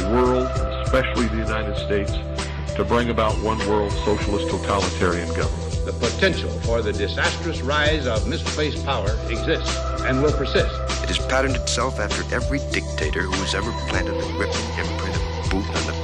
the world, especially the United States, to bring about one world socialist totalitarian government. The potential for the disastrous rise of misplaced power exists and will persist. It has patterned itself after every dictator who has ever planted the ripping imprint of boot on the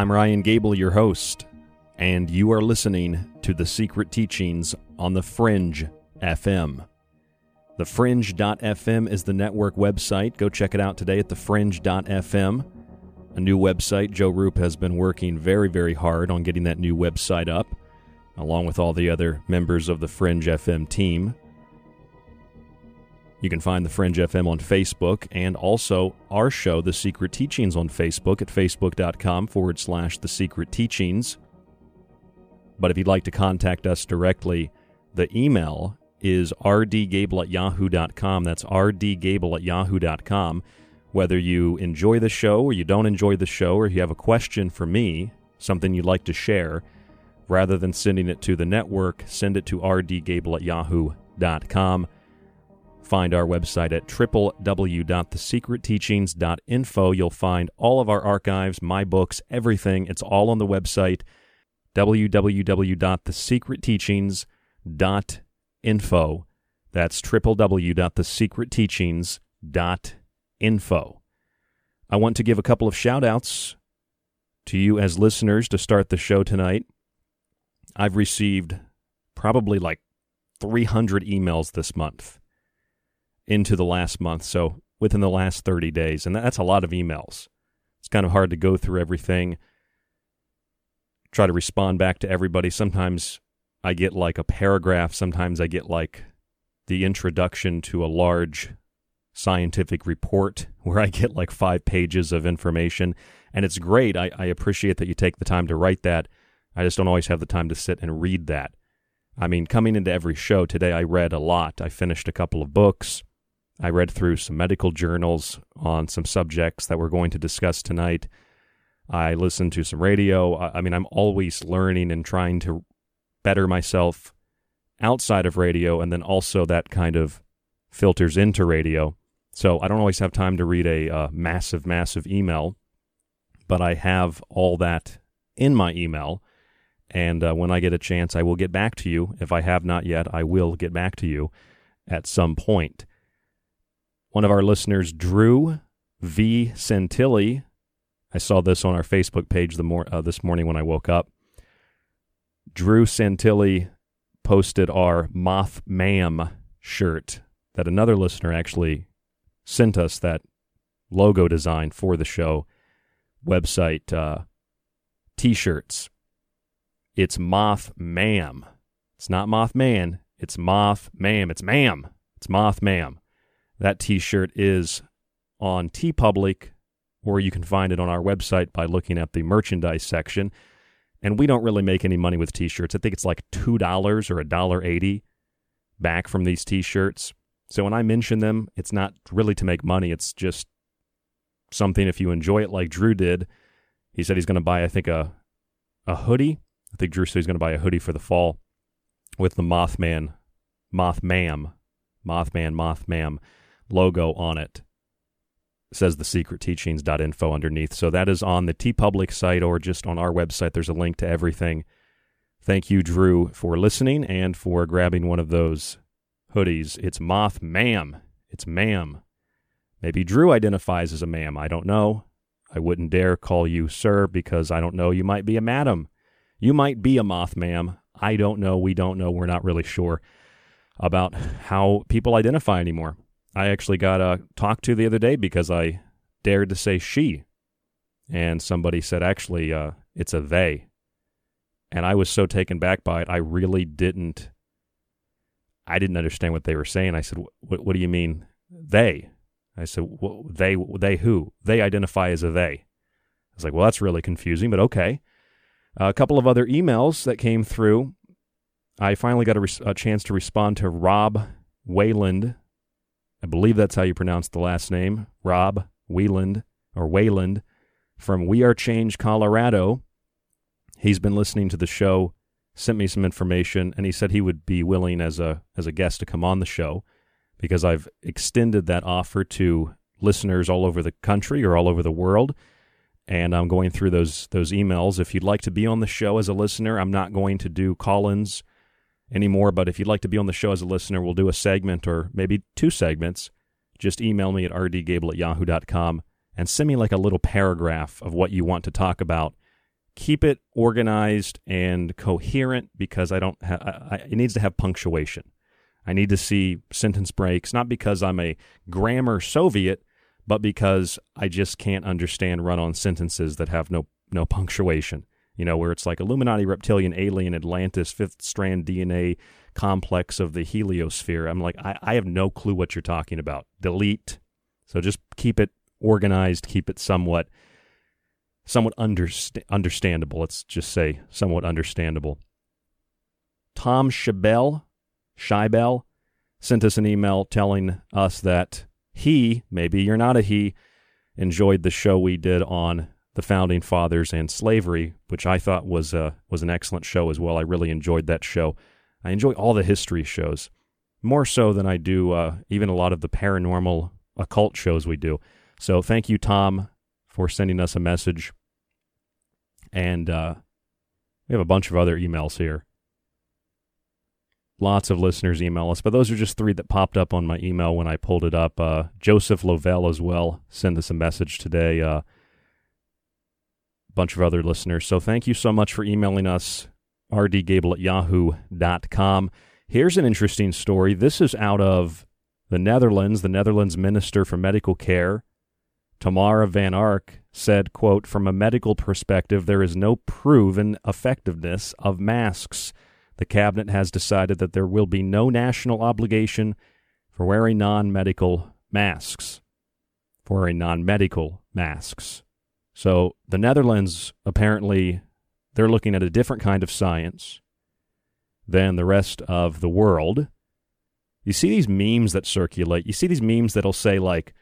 I'm Ryan Gable, your host, and you are listening to The Secret Teachings on The Fringe FM. TheFringe.fm is the network website. Go check it out today at TheFringe.fm. A new website. Joe Roop has been working very, very hard on getting that new website up, along with all the other members of the Fringe FM team. You can find The Fringe FM on Facebook and also our show, The Secret Teachings, on Facebook at facebook.com forward slash The Secret Teachings. But if you'd like to contact us directly, the email is rdgable at yahoo.com. That's rdgable at yahoo.com. Whether you enjoy the show or you don't enjoy the show, or you have a question for me, something you'd like to share, rather than sending it to the network, send it to rdgable at yahoo.com find our website at www.thesecretteachings.info. You'll find all of our archives, my books, everything. It's all on the website www.thesecretteachings.info. That's www.thesecretteachings.info. I want to give a couple of shout outs to you as listeners to start the show tonight. I've received probably like 300 emails this month into the last month, so within the last 30 days, and that's a lot of emails. It's kind of hard to go through everything, try to respond back to everybody. Sometimes I get like a paragraph, sometimes I get like the introduction to a large scientific report where I get like five pages of information. And it's great. I, I, appreciate that you take the time to write that. I just don't always have the time to sit and read that. I mean, coming into every show today, I read a lot. I finished a couple of books. I read through some medical journals on some subjects that we're going to discuss tonight. I listened to some radio. I mean, I'm always learning and trying to better myself outside of radio, and then also that kind of filters into radio. So I don't always have time to read a uh, massive, massive email, but I have all that in my email. And uh, when I get a chance, I will get back to you. If I have not yet, I will get back to you at some point. One of our listeners, Drew V. Santilli, I saw this on our Facebook page the mor- uh, this morning when I woke up. Drew Santilli posted our Moth Ma'am shirt that another listener actually sent us that logo design for the show. Website uh, t-shirts. It's moth ma'am it's not moth man. It's moth ma'am it's ma'am it's moth ma'am that t-shirt is on TeePublic or you can find it on our website by looking at the merchandise section and we don't really make any money with t-shirts i think it's like $2 or $1.80 back from these t-shirts so when I mention them, it's not really to make money. It's just something if you enjoy it like Drew did. He said he's going to buy, I think, a a hoodie. I think Drew said he's going to buy a hoodie for the fall with the Mothman, Mothmam, Mothman, Mothmam logo on it. says the secret teachings.info underneath. So that is on the TeePublic site or just on our website. There's a link to everything. Thank you, Drew, for listening and for grabbing one of those hoodies. It's Moth Ma'am. It's ma'am. Maybe Drew identifies as a ma'am. I don't know. I wouldn't dare call you sir because I don't know. You might be a madam. You might be a moth ma'am. I don't know. We don't know. We're not really sure about how people identify anymore. I actually got a talk to the other day because I dared to say she. And somebody said, actually, uh, it's a they. And I was so taken back by it, I really didn't I didn't understand what they were saying. I said, "What? What do you mean they?" I said, "They? They who? They identify as a they." I was like, "Well, that's really confusing, but okay." Uh, a couple of other emails that came through. I finally got a, res- a chance to respond to Rob Wayland. I believe that's how you pronounce the last name, Rob Wayland or Wayland from We Are Change, Colorado. He's been listening to the show sent me some information, and he said he would be willing as a as a guest to come on the show because I've extended that offer to listeners all over the country or all over the world. And I'm going through those those emails. If you'd like to be on the show as a listener, I'm not going to do call-ins anymore. But if you'd like to be on the show as a listener, we'll do a segment or maybe two segments. Just email me at rdgable at yahoo.com and send me like a little paragraph of what you want to talk about keep it organized and coherent because I don't have, it needs to have punctuation. I need to see sentence breaks, not because I'm a grammar Soviet, but because I just can't understand run on sentences that have no, no punctuation. You know, where it's like Illuminati, reptilian, alien, Atlantis, fifth strand DNA complex of the heliosphere. I'm like, I, I have no clue what you're talking about. Delete. So just keep it organized, keep it somewhat somewhat underst- understandable. Let's just say somewhat understandable. Tom Shibel, Shibel sent us an email telling us that he, maybe you're not a he, enjoyed the show we did on the founding fathers and slavery, which I thought was a, was an excellent show as well. I really enjoyed that show. I enjoy all the history shows. more so than I do uh, even a lot of the paranormal occult shows we do. So thank you, Tom, for sending us a message. And uh, we have a bunch of other emails here. Lots of listeners email us, but those are just three that popped up on my email when I pulled it up. Uh, Joseph Lovell as well sent us a message today. Bunch of other listeners. So thank you so much for emailing us, rdgable at yahoo.com. Here's an interesting story. This is out of the Netherlands. The Netherlands Minister for Medical Care, Tamara van Ark, said, quote, From a medical perspective, there is no proven effectiveness of masks the cabinet has decided that there will be no national obligation for wearing non medical masks. For wearing non medical masks. So the Netherlands apparently they're looking at a different kind of science than the rest of the world. You see these memes that circulate. You see these memes that'll say like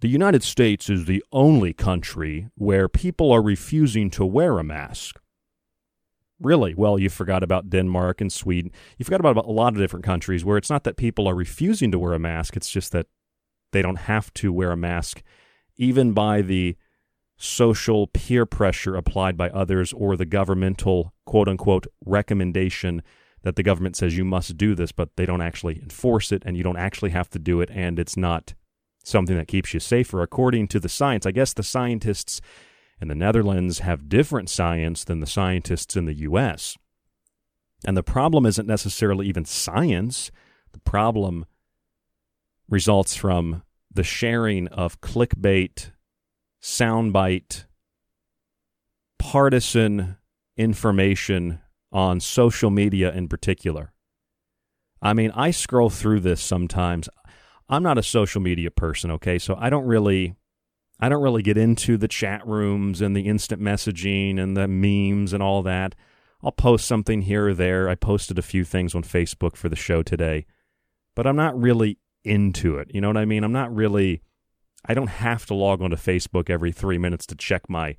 the United States is the only country where people are refusing to wear a mask. Really? Well, you forgot about Denmark and Sweden. You forgot about a lot of different countries where it's not that people are refusing to wear a mask, it's just that they don't have to wear a mask, even by the social peer pressure applied by others or the governmental quote unquote recommendation that the government says you must do this, but they don't actually enforce it and you don't actually have to do it and it's not something that keeps you safer. According to the science, I guess the scientists in the Netherlands have different science than the scientists in the US. And the problem isn't necessarily even science. The problem results from the sharing of clickbait, soundbite, partisan information on social media in particular. I mean, I scroll through this sometimes. I'm not a social media person, okay? So I don't really I don't really get into the chat rooms and the instant messaging and the memes and all that. I'll post something here or there. I posted a few things on Facebook for the show today, but I'm not really into it. You know what I mean? I'm not really I don't have to log onto Facebook every 3 minutes to check my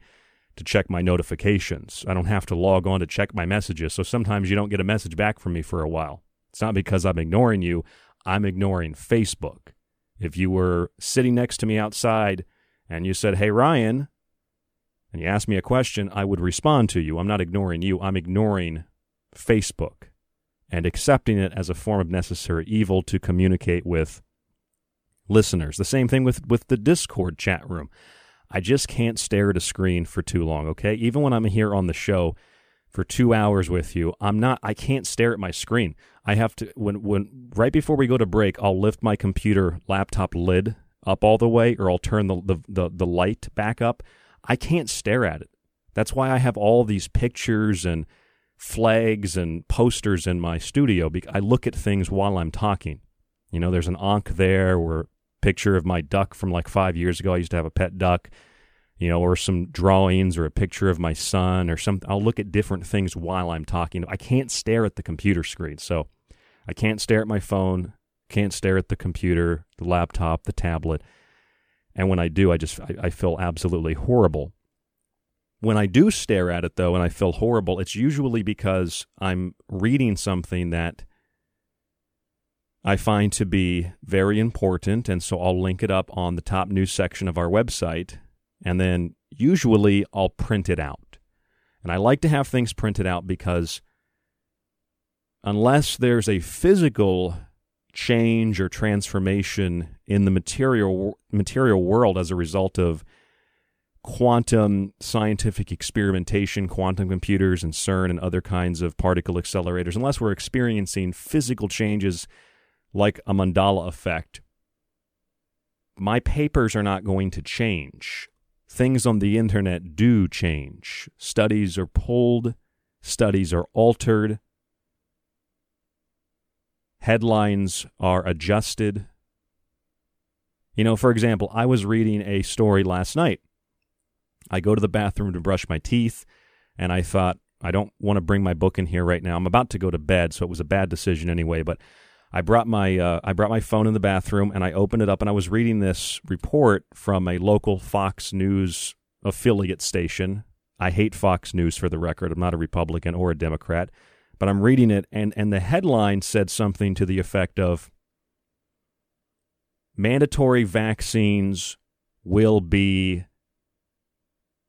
to check my notifications. I don't have to log on to check my messages. So sometimes you don't get a message back from me for a while. It's not because I'm ignoring you. I'm ignoring Facebook. If you were sitting next to me outside and you said, Hey, Ryan, and you asked me a question, I would respond to you. I'm not ignoring you, I'm ignoring Facebook and accepting it as a form of necessary evil to communicate with listeners. The same thing with, with the Discord chat room. I just can't stare at a screen for too long, okay? Even when I'm here on the show for two hours with you, I'm not, I can't stare at my screen. I have to, when, when, right before we go to break, I'll lift my computer laptop lid up all the way or I'll turn the, the, the, the light back up. I can't stare at it. That's why I have all these pictures and flags and posters in my studio. I look at things while I'm talking. You know, there's an Ankh there where picture of my duck from like five years ago. I used to have a pet duck, you know, or some drawings or a picture of my son or something. I'll look at different things while I'm talking. I can't stare at the computer screen. So I can't stare at my phone can't stare at the computer, the laptop, the tablet. And when I do, I just I, I feel absolutely horrible. When I do stare at it though and I feel horrible, it's usually because I'm reading something that I find to be very important, and so I'll link it up on the top news section of our website, and then usually I'll print it out. And I like to have things printed out because unless there's a physical change or transformation in the material material world as a result of quantum scientific experimentation, quantum computers and CERN and other kinds of particle accelerators, unless we're experiencing physical changes like a Mandela effect, my papers are not going to change. Things on the internet do change. Studies are pulled, studies are altered, headlines are adjusted. You know, for example, I was reading a story last night. I go to the bathroom to brush my teeth, and I thought, I don't want to bring my book in here right now. I'm about to go to bed, so it was a bad decision anyway. But I brought my uh, I brought my phone in the bathroom, and I opened it up, and I was reading this report from a local Fox News affiliate station. I hate Fox News for the record. I'm not a Republican or a Democrat but I'm reading it, and, and the headline said something to the effect of mandatory vaccines will be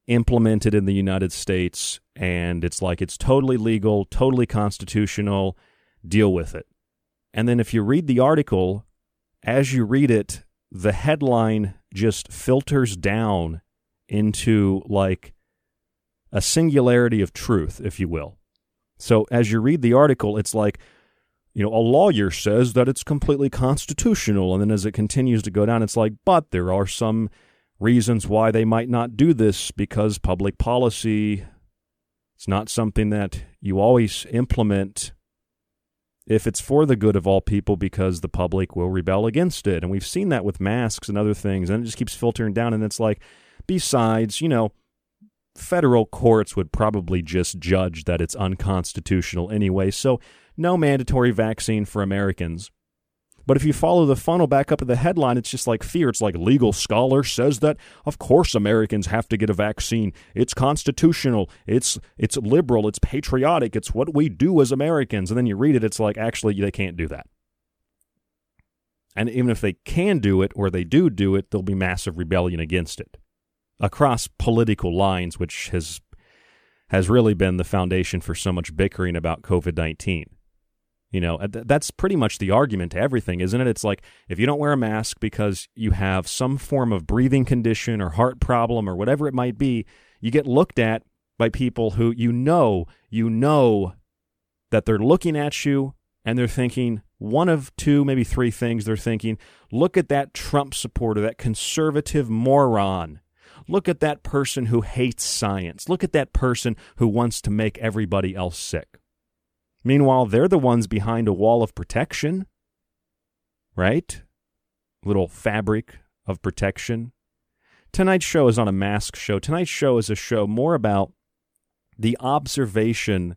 implemented in the United States and it's like it's totally legal, totally constitutional, deal with it. And then if you read the article, as you read it, the headline just filters down into like a singularity of truth, if you will. So as you read the article, it's like, you know, a lawyer says that it's completely constitutional. And then as it continues to go down, it's like, but there are some reasons why they might not do this because public policy it's not something that you always implement if it's for the good of all people because the public will rebel against it. And we've seen that with masks and other things, and it just keeps filtering down. And it's like, besides, you know, federal courts would probably just judge that it's unconstitutional anyway. So, no mandatory vaccine for Americans. But if you follow the funnel back up to the headline, it's just like fear. It's like legal scholar says that of course Americans have to get a vaccine. It's constitutional. It's it's liberal. It's patriotic. It's what we do as Americans. And then you read it, it's like actually they can't do that. And even if they can do it or they do do it, there'll be massive rebellion against it across political lines, which has has really been the foundation for so much bickering about COVID nineteen. You know, uh, that's pretty much the argument to everything, isn't it? It's like if you don't wear a mask because you have some form of breathing condition or heart problem or whatever it might be, you get looked at by people who you know, you know that they're looking at you and they're thinking one of two, maybe three things. They're thinking, look at that Trump supporter, that conservative moron. Look at that person who hates science. Look at that person who wants to make everybody else sick. Meanwhile, they're the ones behind a wall of protection, right? Little fabric of protection. Tonight's show is on a mask show. Tonight's show is a show more about the observation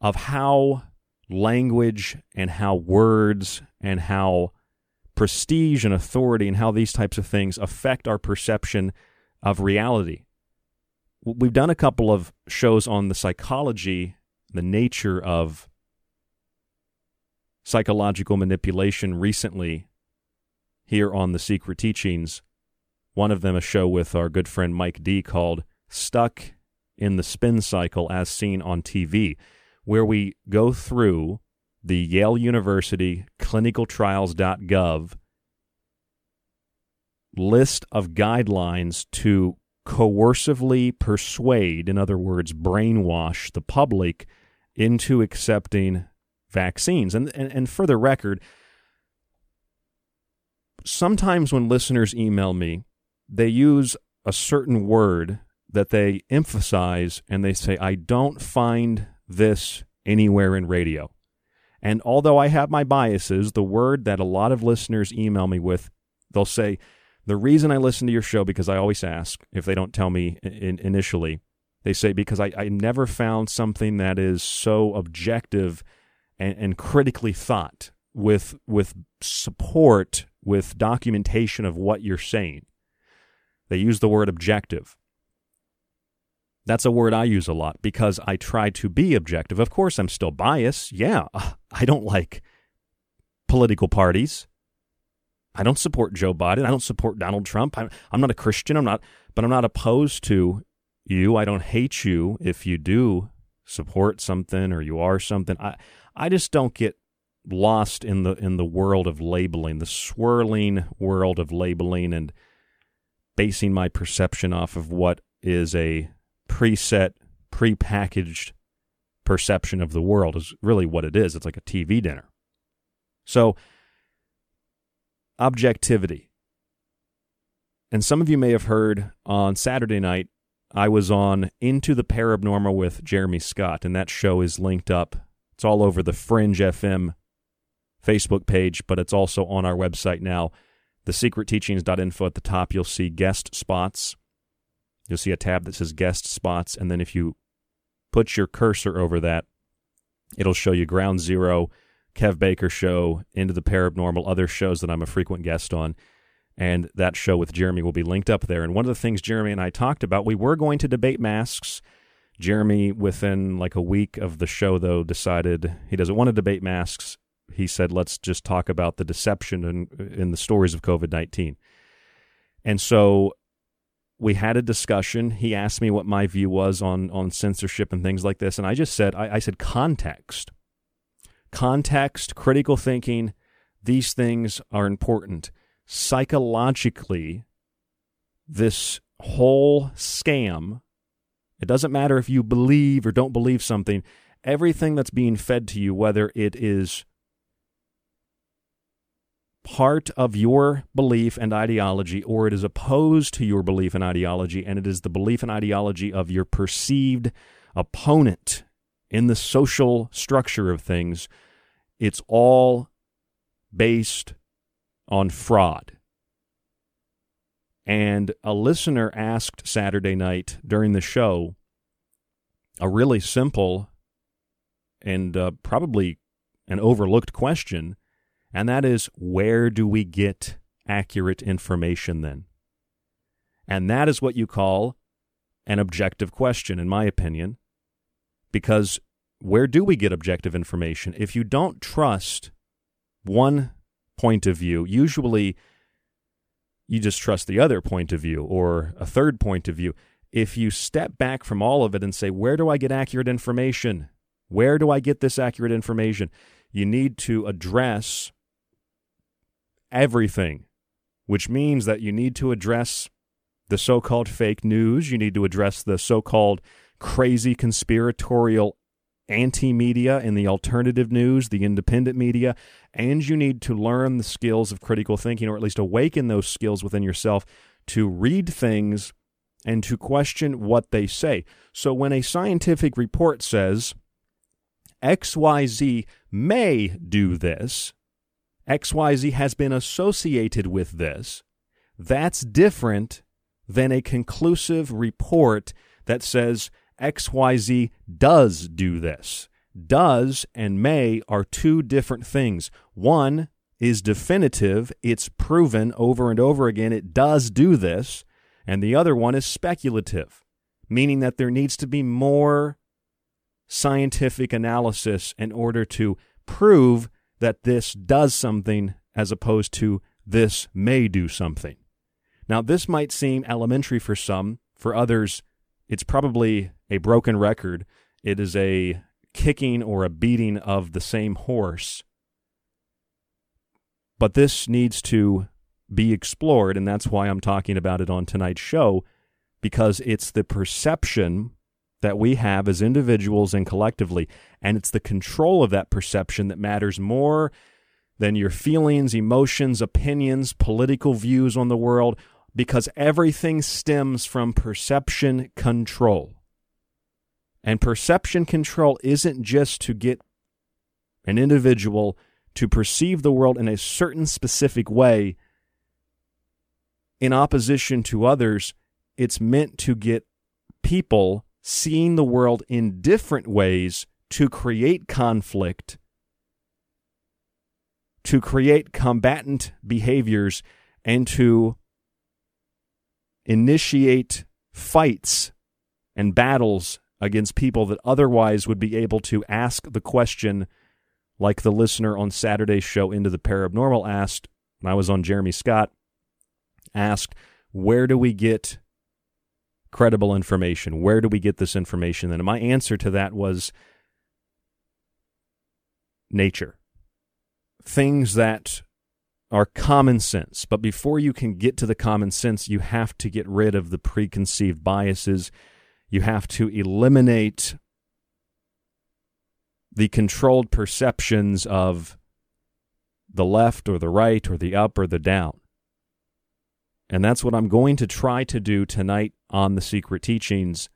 of how language and how words and how prestige and authority and how these types of things affect our perception of reality. We've done a couple of shows on the psychology the nature of psychological manipulation recently here on the Secret Teachings. One of them, a show with our good friend Mike D called Stuck in the Spin Cycle as Seen on TV, where we go through the Yale University clinicaltrials.gov list of guidelines to coercively persuade, in other words, brainwash the public into accepting vaccines. And, and, and for the record, sometimes when listeners email me, they use a certain word that they emphasize and they say, I don't find this anywhere in radio. And although I have my biases, the word that a lot of listeners email me with, they'll say, the reason I listen to your show, because I always ask if they don't tell me in, initially, they say, because I, I never found something that is so objective and, and critically thought with, with support, with documentation of what you're saying. They use the word objective. That's a word I use a lot because I try to be objective. Of course, I'm still biased. Yeah, I don't like political parties. I don't support Joe Biden. I don't support Donald Trump. I'm, I'm not a Christian. I'm not, but I'm not opposed to you. I don't hate you if you do support something or you are something. I I just don't get lost in the in the world of labeling, the swirling world of labeling and basing my perception off of what is a preset, prepackaged perception of the world is really what it is. It's like a TV dinner. So objectivity. And some of you may have heard on Saturday night I was on Into the Paranormal with Jeremy Scott, and that show is linked up. It's all over the Fringe FM Facebook page, but it's also on our website now. TheSecretTeachings.info at the top, you'll see guest spots. You'll see a tab that says guest spots, and then if you put your cursor over that, it'll show you Ground Zero, Kev Baker Show, Into the Paranormal, other shows that I'm a frequent guest on and that show with Jeremy will be linked up there. And one of the things Jeremy and I talked about, we were going to debate masks. Jeremy, within like a week of the show, though, decided he doesn't want to debate masks. he said, let's just talk about the deception in, in the stories of COVID 19. And so we had a discussion. He asked me what my view was on, on censorship and things like this. And I just said, I, I said, context. Context, critical thinking, these things are important. Psychologically, this whole scam, it doesn't matter if you believe or don't believe something, everything that's being fed to you, whether it is part of your belief and ideology or it is opposed to your belief and ideology, and it is the belief and ideology of your perceived opponent in the social structure of things, it's all based on fraud. And a listener asked Saturday night during the show a really simple and uh, probably an overlooked question, and that is where do we get accurate information then? And that is what you call an objective question, in my opinion, because where do we get objective information? If you don't trust one point of view, usually you just trust the other point of view or a third point of view. If you step back from all of it and say, where do I get accurate information? Where do I get this accurate information? You need to address everything, which means that you need to address the so called fake news. You need to address the so called crazy conspiratorial anti media in the alternative news, the independent media, and you need to learn the skills of critical thinking, or at least awaken those skills within yourself to read things and to question what they say. So when a scientific report says XYZ may do this, XYZ has been associated with this, that's different than a conclusive report that says XYZ does do this. Does and may are two different things. One is definitive, it's proven over and over again, it does do this. And the other one is speculative, meaning that there needs to be more scientific analysis in order to prove that this does something as opposed to this may do something. Now, this might seem elementary for some, for others, it's probably a broken record. It is a kicking or a beating of the same horse. But this needs to be explored, and that's why I'm talking about it on tonight's show, because it's the perception that we have as individuals and collectively, and it's the control of that perception that matters more than your feelings, emotions, opinions, political views on the world, because everything stems from perception control. And perception control isn't just to get an individual to perceive the world in a certain specific way in opposition to others. It's meant to get people seeing the world in different ways to create conflict, to create combatant behaviors, and to initiate fights and battles against people that otherwise would be able to ask the question, like the listener on Saturday's show Into the Paranormal asked, and I was on Jeremy Scott, asked, Where do we get credible information? Where do we get this information? And my answer to that was nature. Things that are common sense. But before you can get to the common sense, you have to get rid of the preconceived biases. You have to eliminate the controlled perceptions of the left or the right or the up or the down. And that's what I'm going to try to do tonight on the Secret Teachings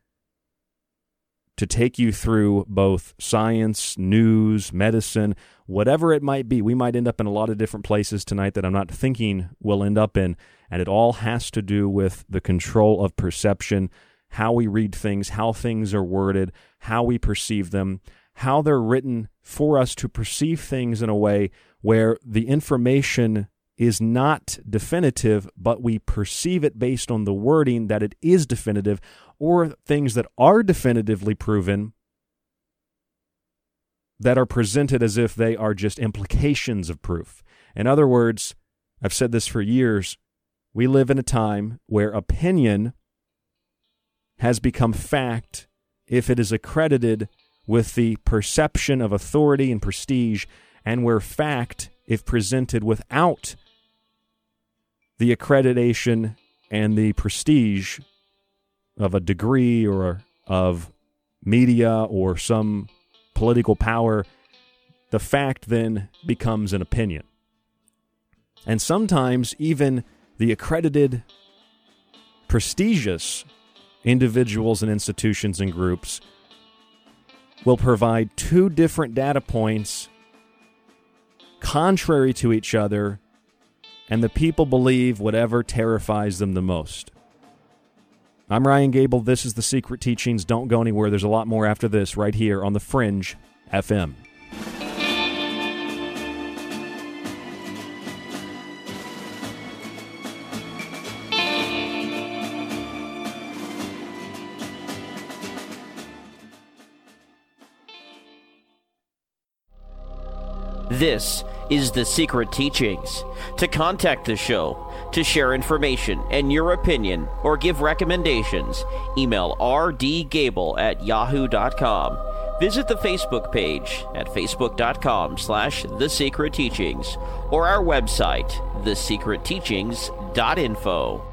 to take you through both science, news, medicine, whatever it might be. We might end up in a lot of different places tonight that I'm not thinking we'll end up in. And it all has to do with the control of perception, how we read things, how things are worded, how we perceive them, how they're written for us to perceive things in a way where the information is not definitive, but we perceive it based on the wording that it is definitive, or things that are definitively proven that are presented as if they are just implications of proof. In other words, I've said this for years, we live in a time where opinion has become fact if it is accredited with the perception of authority and prestige, and where fact, if presented without the accreditation and the prestige of a degree or of media or some political power, the fact then becomes an opinion. And sometimes even the accredited, prestigious individuals and institutions and groups will provide two different data points contrary to each other, and the people believe whatever terrifies them the most. I'm Ryan Gable. This is The Secret Teachings. Don't go anywhere. There's a lot more after this right here on The Fringe FM. This is The Secret Teachings. To contact the show, to share information and your opinion, or give recommendations, email rdgable at yahoo.com. Visit the Facebook page at facebook.com slash The Secret Teachings or our website, thesecretteachings.info.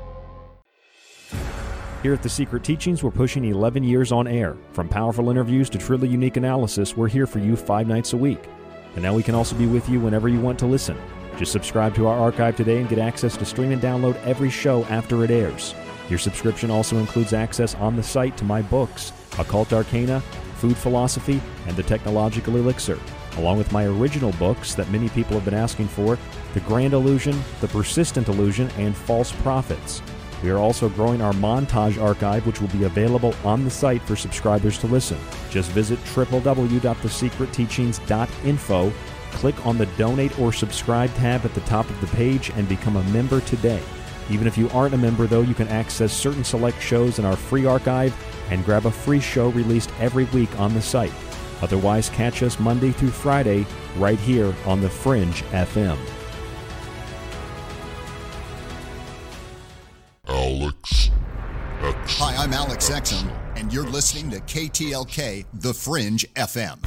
Here at The Secret Teachings, we're pushing 11 years on air. From powerful interviews to truly unique analysis, we're here for you five nights a week. And now we can also be with you whenever you want to listen. Just subscribe to our archive today and get access to stream and download every show after it airs. Your subscription also includes access on the site to my books, Occult Arcana, Food Philosophy, and The Technological Elixir, along with my original books that many people have been asking for The Grand Illusion, The Persistent Illusion, and False Prophets. We are also growing our montage archive, which will be available on the site for subscribers to listen. Just visit www.thesecretteachings.info, click on the donate or subscribe tab at the top of the page, and become a member today. Even if you aren't a member, though, you can access certain select shows in our free archive and grab a free show released every week on the site. Otherwise, catch us Monday through Friday right here on The Fringe FM. Alex X. Hi, I'm Alex Exum, and you're listening to KTLK The Fringe FM.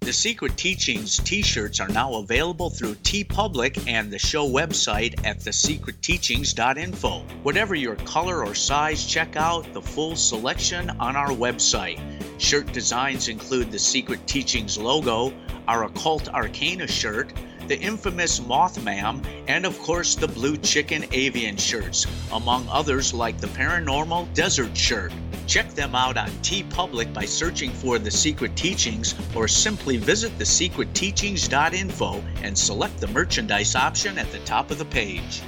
The Secret Teachings t shirts are now available through TeePublic and the show website at thesecretteachings.info. Whatever your color or size, check out the full selection on our website. Shirt designs include the Secret Teachings logo, our Occult Arcana shirt, the infamous Mothman, and of course the Blue Chicken Avian shirts, among others like the Paranormal Desert shirt. Check them out on TeePublic by searching for The Secret Teachings or simply visit thesecretteachings.info and select the merchandise option at the top of the page.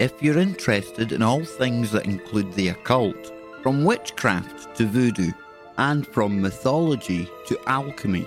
If you're interested in all things that include the occult, from witchcraft to voodoo, and from mythology to alchemy,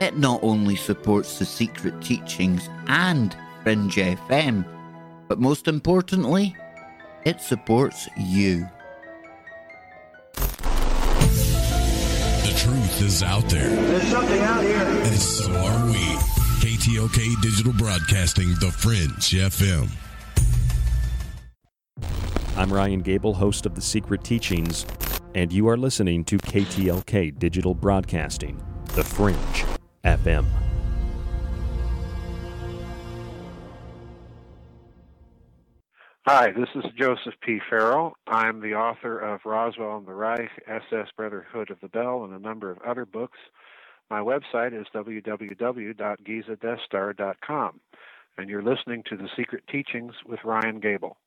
It not only supports the secret teachings and Fringe FM, but most importantly, it supports you. The truth is out there. There's something out here. And so are we. KTLK Digital Broadcasting, The Fringe FM. I'm Ryan Gable, host of The Secret Teachings, and you are listening to KTLK Digital Broadcasting, The Fringe FM. Hi, this is Joseph P. Farrell. I'm the author of Roswell and the Reich, SS Brotherhood of the Bell, and a number of other books. My website is www.gizadeathstar.com, and you're listening to The Secret Teachings with Ryan Gable.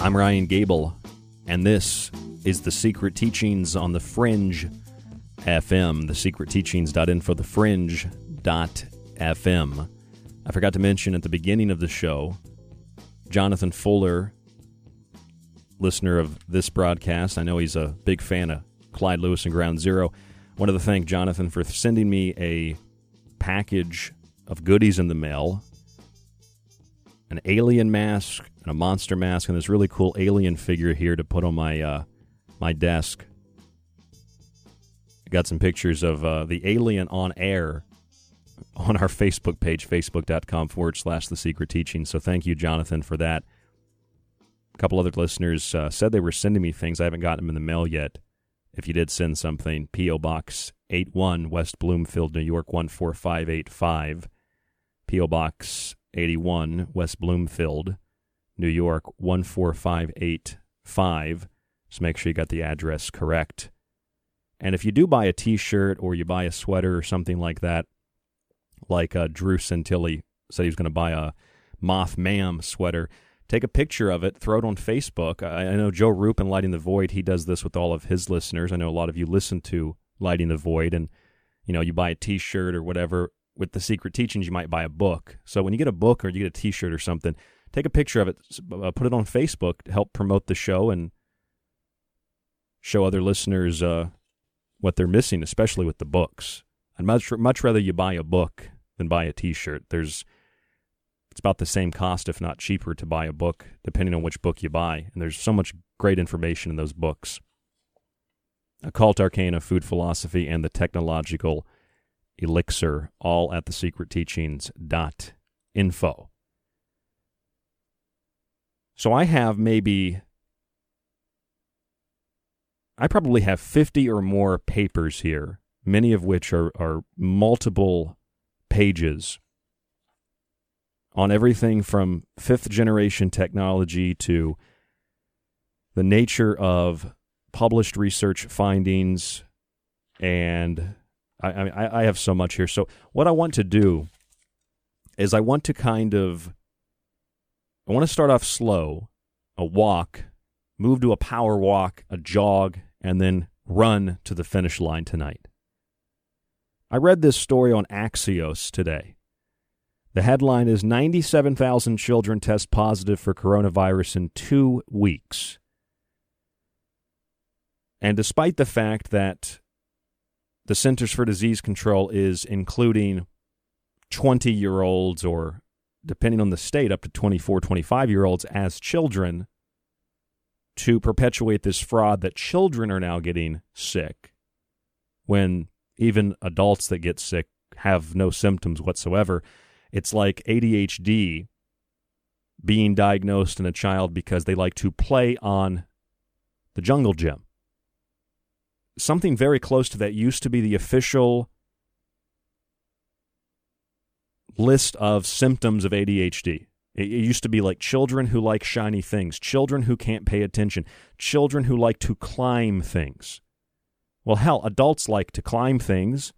I'm Ryan Gable, and this is The Secret Teachings on the Fringe FM, the secret teachings.info, the fringe.fm. I forgot to mention at the beginning of the show, Jonathan Fuller, listener of this broadcast, I know he's a big fan of Clyde Lewis and Ground Zero. Wanted to thank Jonathan for sending me a package of goodies in the mail an alien mask and a monster mask and this really cool alien figure here to put on my uh, my desk. I got some pictures of uh, the alien on air on our Facebook page, facebook.com forward slash the secret teaching. So thank you, Jonathan, for that. A couple other listeners uh, said they were sending me things. I haven't gotten them in the mail yet. If you did send something, P.O. Box 81, West Bloomfield, New York 14585. P.O. Box 81, West Bloomfield, New York 14585. So make sure you got the address correct. And if you do buy a t shirt or you buy a sweater or something like that, like uh, Drew Santilli said he was going to buy a Mothman sweater, take a picture of it, throw it on Facebook. I, I know Joe Rupe and Lighting the Void, he does this with all of his listeners. I know a lot of you listen to Lighting the Void, and you know, you buy a t shirt or whatever with the secret teachings, you might buy a book. So when you get a book or you get a T-shirt or something, take a picture of it, uh, put it on Facebook to help promote the show and show other listeners uh, what they're missing, especially with the books. I'd much much rather you buy a book than buy a T-shirt. There's it's about the same cost, if not cheaper, to buy a book, depending on which book you buy. And there's so much great information in those books. Occult Arcana, Food Philosophy, and the Technological Elixir, all at thesecretteachings.info. So I have maybe, I probably have 50 or more papers here, many of which are, are multiple pages on everything from fifth generation technology to the nature of published research findings and I, I, I have so much here. So what I want to do is I want to kind of I want to start off slow, a walk, move to a power walk, a jog, and then run to the finish line tonight. I read this story on Axios today. The headline is 97,000 children test positive for coronavirus in two weeks. And despite the fact that the Centers for Disease Control is including 20 year olds or, depending on the state, up to 24, 25 year olds as children to perpetuate this fraud that children are now getting sick when even adults that get sick have no symptoms whatsoever. It's like ADHD being diagnosed in a child because they like to play on the jungle gym something very close to that used to be the official list of symptoms of ADHD. It, used to be like children who like shiny things, children who can't pay attention, children who like to climb things. Well, hell, adults like to climb things.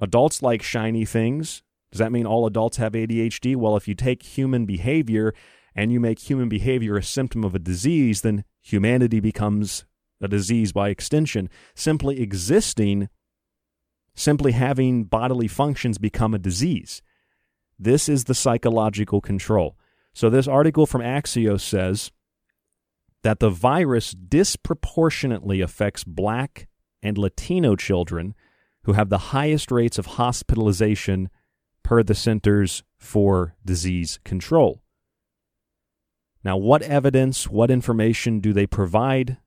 Adults like shiny things. Does that mean all adults have ADHD? Well, if you take human behavior and you make human behavior a symptom of a disease, then humanity becomes a disease by extension, simply existing, simply having bodily functions become a disease. This is the psychological control. So, this article from Axios says that the virus disproportionately affects black and Latino children who have the highest rates of hospitalization per the Centers for Disease Control. Now, what evidence, what information do they provide?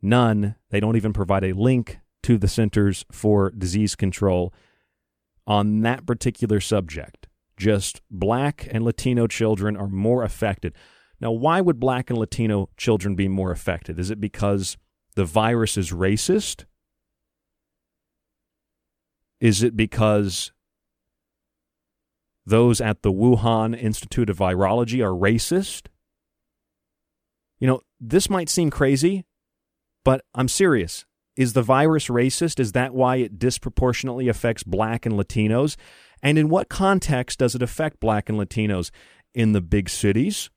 None. They don't even provide a link to the Centers for Disease Control on that particular subject. Just black and Latino children are more affected. Now, why would black and Latino children be more affected? Is it because the virus is racist? Is it because those at the Wuhan Institute of Virology are racist? You know, this might seem crazy, but I'm serious. Is the virus racist? Is that why it disproportionately affects black and Latinos? And in what context does it affect black and Latinos? In the big cities,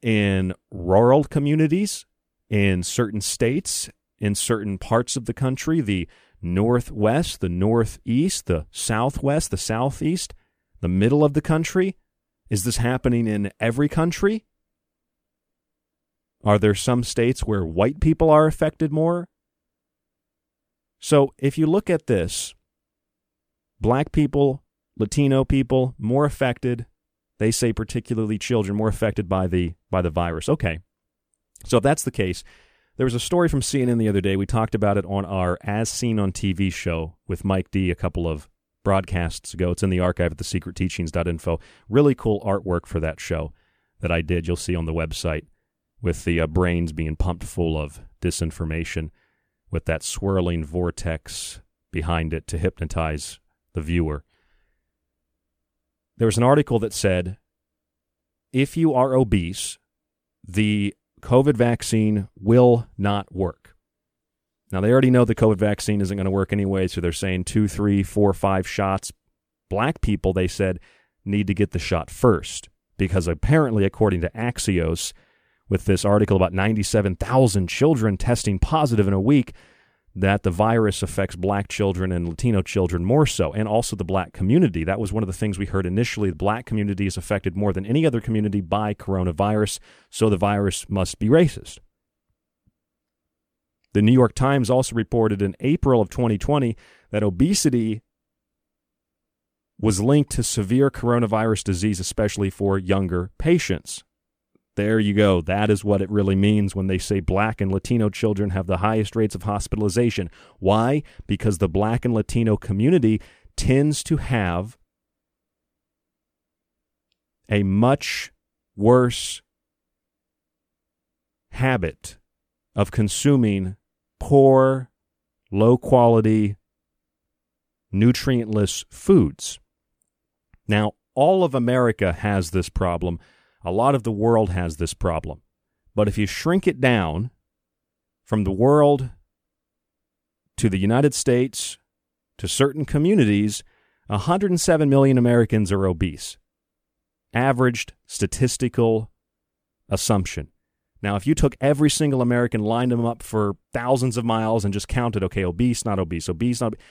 in rural communities, in certain states, in certain parts of the country, the northwest, the northeast, the southwest, the southeast, the middle of the country? Is this happening in every country? Are there some states where white people are affected more? So if you look at this, black people, Latino people more affected, they say particularly children more affected by the by the virus. Okay. So if that's the case, there was a story from CNN the other day. We talked about it on our As Seen on TV show with Mike D a couple of broadcasts ago. It's in the archive at thesecretteachings.info. Really cool artwork for that show that I did. You'll see on the website with the uh, brains being pumped full of disinformation with that swirling vortex behind it to hypnotize the viewer. There was an article that said if you are obese, the COVID vaccine will not work. Now, they already know the COVID vaccine isn't going to work anyway, so they're saying two, three, four, five shots. Black people, they said, need to get the shot first because apparently, according to Axios, with this article about 97,000 children testing positive in a week, that the virus affects black children and Latino children more so, and also the black community. That was one of the things we heard initially. The black community is affected more than any other community by coronavirus, so the virus must be racist. The New York Times also reported in April of 2020 that obesity was linked to severe coronavirus disease, especially for younger patients. There you go. That is what it really means when they say black and Latino children have the highest rates of hospitalization. Why? Because the black and Latino community tends to have a much worse habit of consuming poor, low quality, nutrientless foods. Now, all of America has this problem a lot of the world has this problem. But if you shrink it down from the world to the United States to certain communities, 107 million Americans are obese. Averaged statistical assumption. Now, if you took every single American, lined them up for thousands of miles, and just counted, okay, obese, not obese, obese, not obese,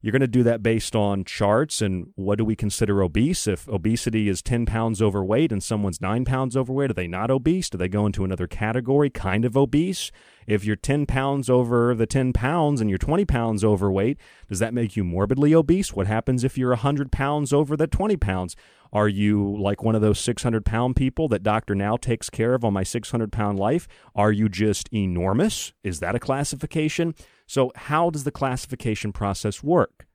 you're going to do that based on charts and what do we consider obese? If obesity is 10 pounds overweight and someone's 9 pounds overweight, are they not obese? Do they go into another category, kind of obese? If you're 10 pounds over the 10 pounds and you're 20 pounds overweight, does that make you morbidly obese? What happens if you're 100 pounds over the 20 pounds? Are you like one of those 600 pound people that Dr. Now takes care of on my 600 pound life? Are you just enormous? Is that a classification? So, how does the classification process work?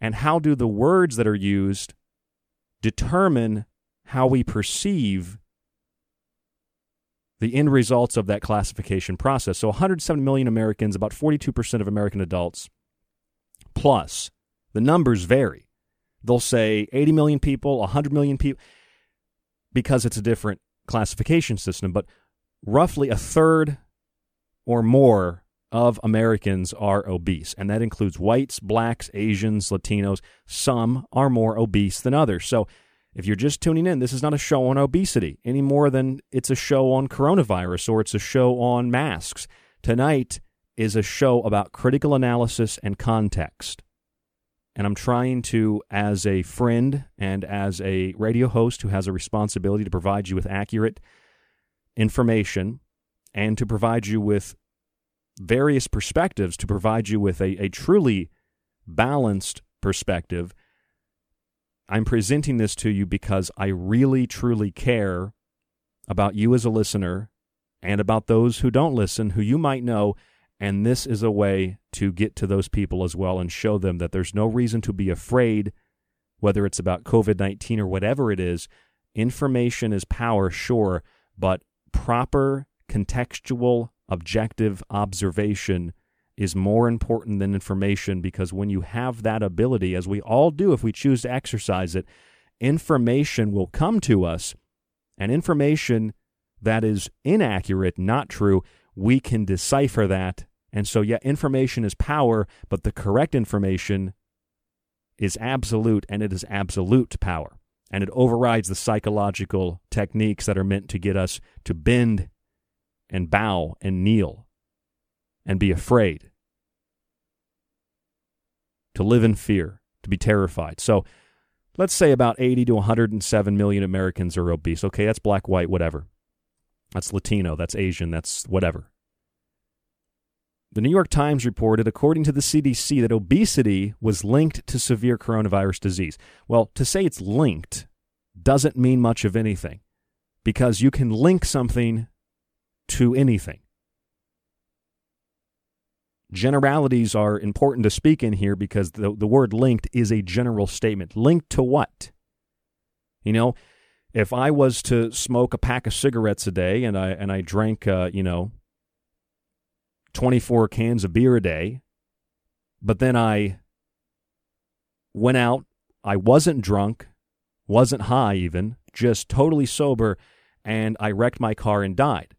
And how do the words that are used determine how we perceive the end results of that classification process? So, 107 million Americans, about 42% of American adults, plus the numbers vary. They'll say 80 million people, 100 million people, because it's a different classification system. But roughly a third or more of Americans are obese, and that includes whites, blacks, Asians, Latinos. Some are more obese than others. So if you're just tuning in, this is not a show on obesity any more than it's a show on coronavirus or it's a show on masks. Tonight is a show about critical analysis and context. And I'm trying to, as a friend and as a radio host who has a responsibility to provide you with accurate information and to provide you with various perspectives, to provide you with a, a truly balanced perspective. I'm presenting this to you because I really, truly care about you as a listener and about those who don't listen, who you might know. And this is a way to get to those people as well and show them that there's no reason to be afraid, whether it's about COVID 19 or whatever it is. Information is power, sure, but proper, contextual, objective observation is more important than information because when you have that ability, as we all do if we choose to exercise it, information will come to us, and information that is inaccurate, not true, we can decipher that. And so, yeah, information is power, but the correct information is absolute, and it is absolute power. And it overrides the psychological techniques that are meant to get us to bend and bow and kneel and be afraid, to live in fear, to be terrified. So let's say about 80 to 107 million Americans are obese. Okay, that's black, white, whatever. That's Latino, that's Asian, that's whatever. The New York Times reported, according to the CDC, that obesity was linked to severe coronavirus disease. Well, to say it's linked doesn't mean much of anything because you can link something to anything. Generalities are important to speak in here because the, the word linked is a general statement. Linked to what? You know, if I was to smoke a pack of cigarettes a day and I and I drank, uh, you know, 24 cans of beer a day, but then I went out, I wasn't drunk, wasn't high even, just totally sober, and I wrecked my car and died.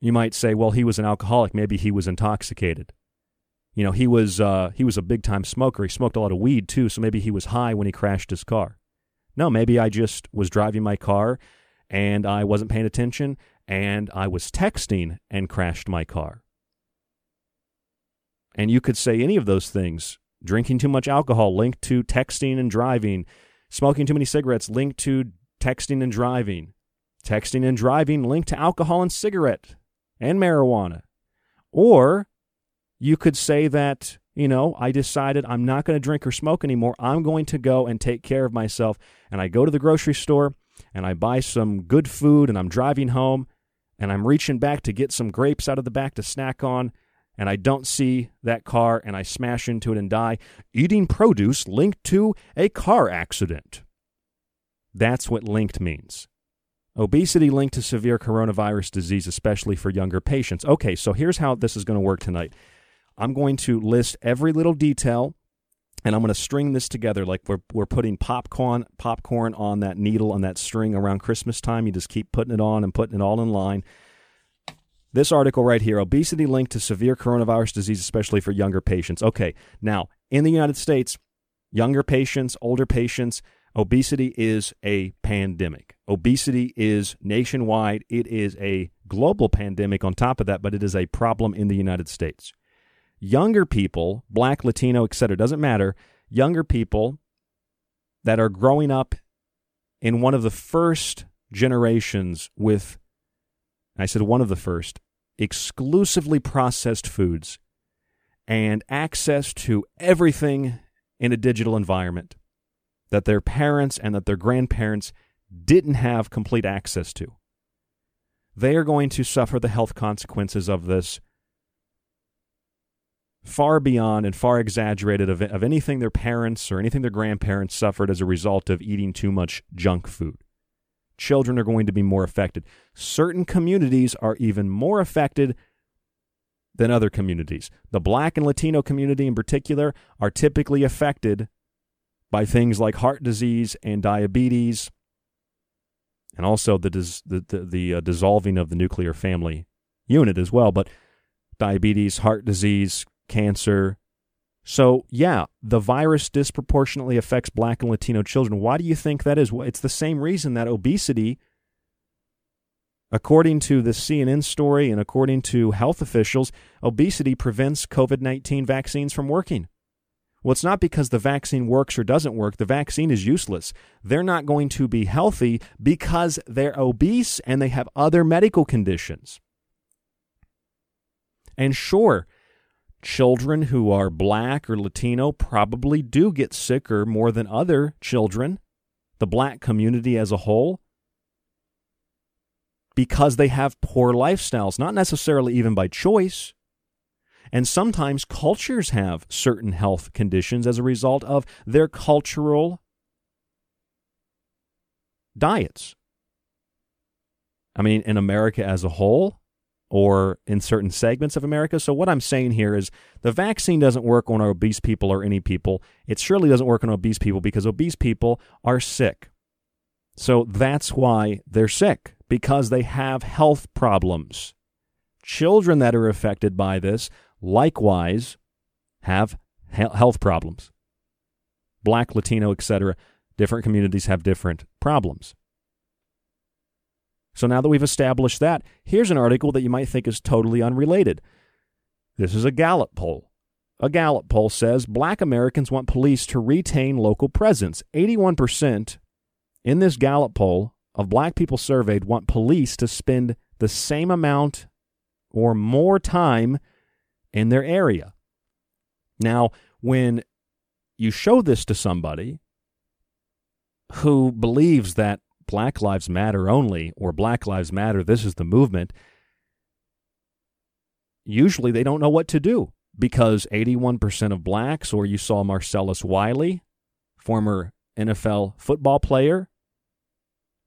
You might say, well, he was an alcoholic. Maybe he was intoxicated. You know, he was uh, he was a big time smoker. He smoked a lot of weed too, so maybe he was high when he crashed his car. No, maybe I just was driving my car and I wasn't paying attention and I was texting and crashed my car. And you could say any of those things. Drinking too much alcohol linked to texting and driving. Smoking too many cigarettes linked to texting and driving. Texting and driving linked to alcohol and cigarette and marijuana. Or you could say that, you know, I decided I'm not going to drink or smoke anymore. I'm going to go and take care of myself. And I go to the grocery store and I buy some good food and I'm driving home and I'm reaching back to get some grapes out of the back to snack on, and I don't see that car and I smash into it and die, eating produce linked to a car accident. That's what linked means. Obesity linked to severe coronavirus disease, especially for younger patients. Okay, so here's how this is going to work tonight. I'm going to list every little detail and I'm going to string this together like we're, we're putting popcorn popcorn on that needle on that string around Christmas time. You just keep putting it on and putting it all in line. This article right here obesity linked to severe coronavirus disease, especially for younger patients. Okay, now in the United States, younger patients, older patients, obesity is a pandemic. Obesity is nationwide, it is a global pandemic on top of that, but it is a problem in the United States younger people, black, Latino, etc., doesn't matter, younger people that are growing up in one of the first generations with, I said one of the first, exclusively processed foods and access to everything in a digital environment that their parents and that their grandparents didn't have complete access to. They are going to suffer the health consequences of this far beyond and far exaggerated of, of anything their parents or anything their grandparents suffered as a result of eating too much junk food. Children are going to be more affected. Certain communities are even more affected than other communities. The black and Latino community in particular are typically affected by things like heart disease and diabetes, and also the, dis- the, the, the uh, dissolving of the nuclear family unit as well. But diabetes, heart disease, cancer. So, yeah, the virus disproportionately affects black and Latino children. Why do you think that is? It's the same reason that obesity, according to the CNN story and according to health officials, obesity prevents COVID 19 vaccines from working. Well, it's not because the vaccine works or doesn't work. The vaccine is useless. They're not going to be healthy because they're obese and they have other medical conditions. And sure, children who are black or Latino probably do get sicker more than other children, the black community as a whole. because they have poor lifestyles, not necessarily even by choice. And sometimes cultures have certain health conditions as a result of their cultural diets. I mean, in America as a whole, or in certain segments of America. So, what I'm saying here is the vaccine doesn't work on obese people or any people. It surely doesn't work on obese people because obese people are sick. So, that's why they're sick, because they have health problems. Children that are affected by this likewise have health problems. Black, Latino, etc. Different communities have different problems. So now that we've established that, here's an article that you might think is totally unrelated. This is a Gallup poll. A Gallup poll says black Americans want police to retain local presence. 81% in this Gallup poll of black people surveyed want police to spend the same amount or more time in their area. Now, when you show this to somebody who believes that Black Lives Matter only or Black Lives Matter, this is the movement, usually they don't know what to do because 81% of blacks, or you saw Marcellus Wiley, former NFL football player,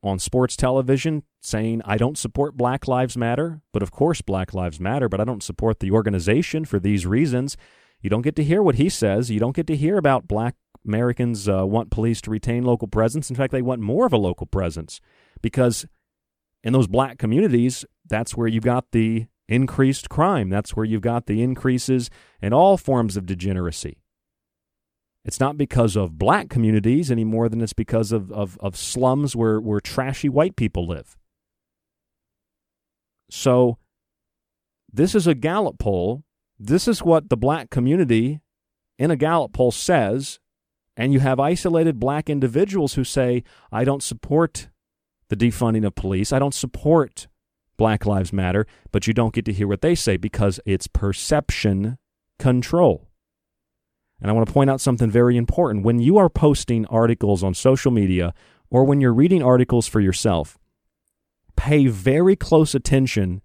on sports television saying, I don't support Black Lives Matter, but of course Black Lives Matter, but I don't support the organization for these reasons. You don't get to hear what he says. You don't get to hear about black Americans uh, want police to retain local presence. In fact, they want more of a local presence because in those black communities, that's where you've got the increased crime. That's where you've got the increases in all forms of degeneracy. It's not because of black communities any more than it's because of, of, of slums where, where trashy white people live. So, this is a Gallup poll. This is what the black community in a Gallup poll says and you have isolated black individuals who say, I don't support the defunding of police. I don't support Black Lives Matter, but you don't get to hear what they say because it's perception control. And I want to point out something very important. When you are posting articles on social media or when you're reading articles for yourself, pay very close attention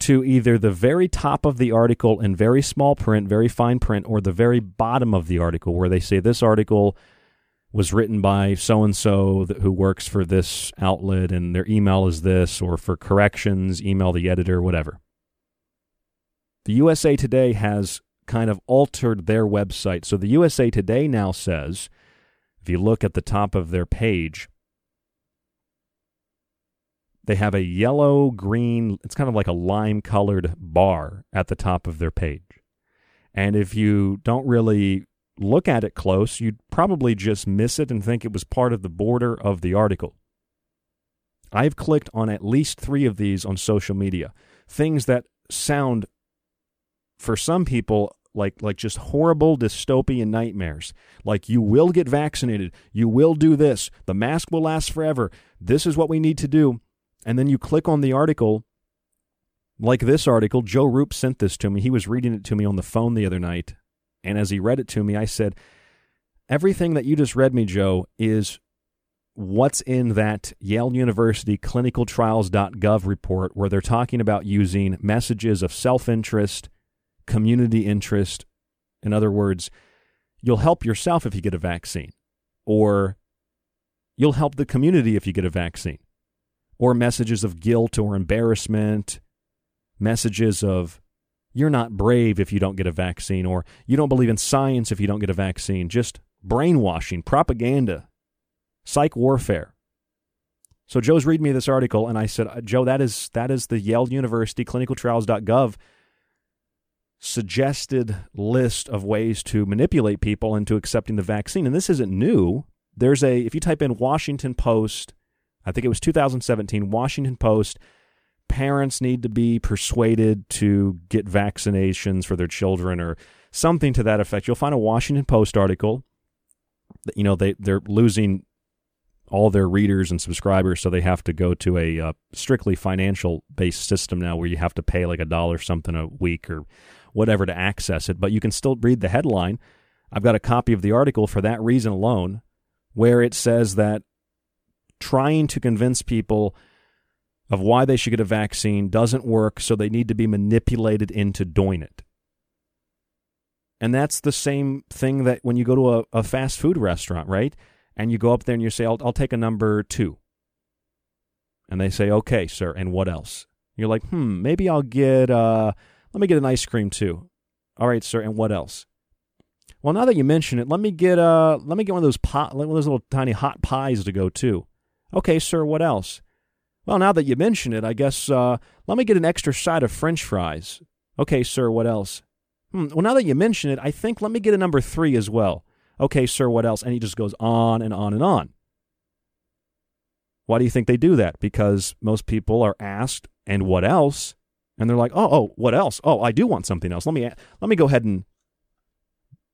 to either the very top of the article in very small print, very fine print, or the very bottom of the article where they say this article was written by so and so who works for this outlet and their email is this, or for corrections, email the editor, whatever. The USA Today has kind of altered their website. So the USA Today now says, if you look at the top of their page, they have a yellow green, it's kind of like a lime colored bar at the top of their page. And if you don't really look at it close, you'd probably just miss it and think it was part of the border of the article. I've clicked on at least three of these on social media. Things that sound, for some people, like like just horrible dystopian nightmares. Like you will get vaccinated, you will do this, the mask will last forever. This is what we need to do and then you click on the article, like this article. Joe Rupe sent this to me. He was reading it to me on the phone the other night. And as he read it to me, I said, Everything that you just read me, Joe, is what's in that Yale University clinicaltrials.gov report where they're talking about using messages of self interest, community interest. In other words, you'll help yourself if you get a vaccine, or you'll help the community if you get a vaccine or messages of guilt or embarrassment, messages of you're not brave if you don't get a vaccine, or you don't believe in science if you don't get a vaccine, just brainwashing, propaganda, psych warfare. So Joe's reading me this article, and I said, uh, Joe, that is that is the Yale University clinicaltrials.gov suggested list of ways to manipulate people into accepting the vaccine. And this isn't new. There's a if you type in Washington Post I think it was 2017, Washington Post. Parents need to be persuaded to get vaccinations for their children or something to that effect. You'll find a Washington Post article. That, you know, they, they're losing all their readers and subscribers, so they have to go to a uh, strictly financial based system now where you have to pay like a dollar something a week or whatever to access it. But you can still read the headline. I've got a copy of the article for that reason alone, where it says that trying to convince people of why they should get a vaccine doesn't work, so they need to be manipulated into doing it. And that's the same thing that when you go to a, a fast food restaurant, right? And you go up there and you say, I'll, I'll take a number two. And they say, okay, sir, and what else? You're like, hmm, maybe I'll get, uh, let me get an ice cream too. All right, sir, and what else? Well, now that you mention it, let me get uh, let me get one of those pot, one of those little tiny hot pies to go too. Okay, sir, what else? Well, now that you mention it, I guess uh, let me get an extra side of French fries. Okay, sir, what else? Hmm, well, now that you mention it, I think let me get a number three as well. Okay, sir, what else? And he just goes on and on and on. Why do you think they do that? Because most people are asked, and what else? And they're like, oh, oh, what else? Oh, I do want something else. Let me let me go ahead and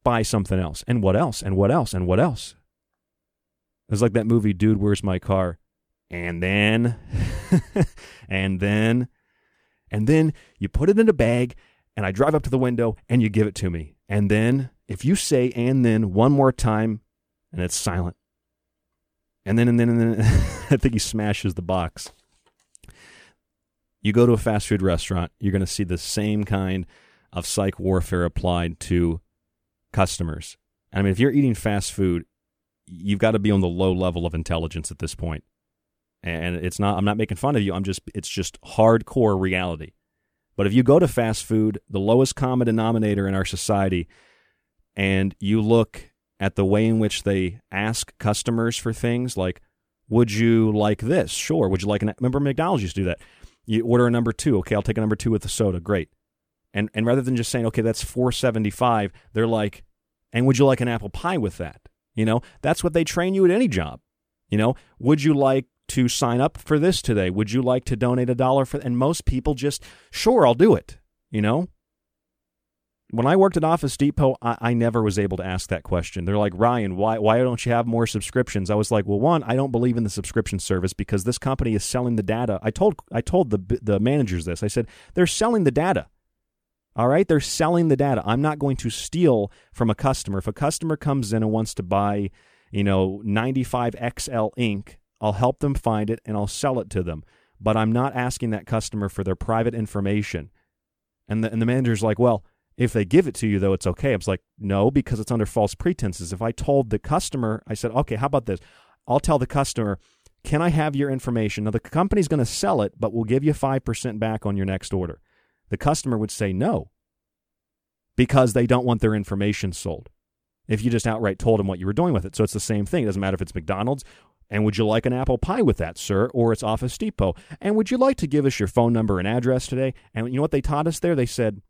buy something else. And what else? And what else? And what else? It's like that movie, Dude, Where's My Car? And then, and then, and then you put it in a bag and I drive up to the window and you give it to me. And then, if you say and then one more time and it's silent, and then, and then, and then, I think he smashes the box. You go to a fast food restaurant, you're going to see the same kind of psych warfare applied to customers. I mean, if you're eating fast food, you've got to be on the low level of intelligence at this point. And it's not, I'm not making fun of you. I'm just, it's just hardcore reality. But if you go to fast food, the lowest common denominator in our society, and you look at the way in which they ask customers for things like, would you like this? Sure. Would you like an, remember McDonald's used to do that. You order a number two. Okay, I'll take a number two with the soda. Great. And, and rather than just saying, okay, that's 475, they're like, and would you like an apple pie with that? You know, that's what they train you at any job. You know, would you like to sign up for this today? Would you like to donate a dollar for and most people just sure I'll do it, you know? When I worked at Office Depot, I, I, never was able to ask that question. They're like, Ryan, why why don't you have more subscriptions? I was like, well, one, I don't believe in the subscription service because this company is selling the data. I told I told the the managers this. I said they're selling the data. All right, they're selling the data. I'm not going to steal from a customer. If a customer comes in and wants to buy, you know, 95XL ink, I'll help them find it and I'll sell it to them. But I'm not asking that customer for their private information. And the, and the manager's like, well, if they give it to you, though, it's okay. I was like, no, because it's under false pretenses. If I told the customer, I said, okay, how about this? I'll tell the customer, can I have your information? Now, the company's going to sell it, but we'll give you 5% back on your next order the customer would say no because they don't want their information sold. If you just outright told them what you were doing with it. So it's the same thing. It doesn't matter if it's McDonald's. And would you like an apple pie with that, sir? Or it's Office Depot. And would you like to give us your phone number and address today? And you know what they taught us there? They said,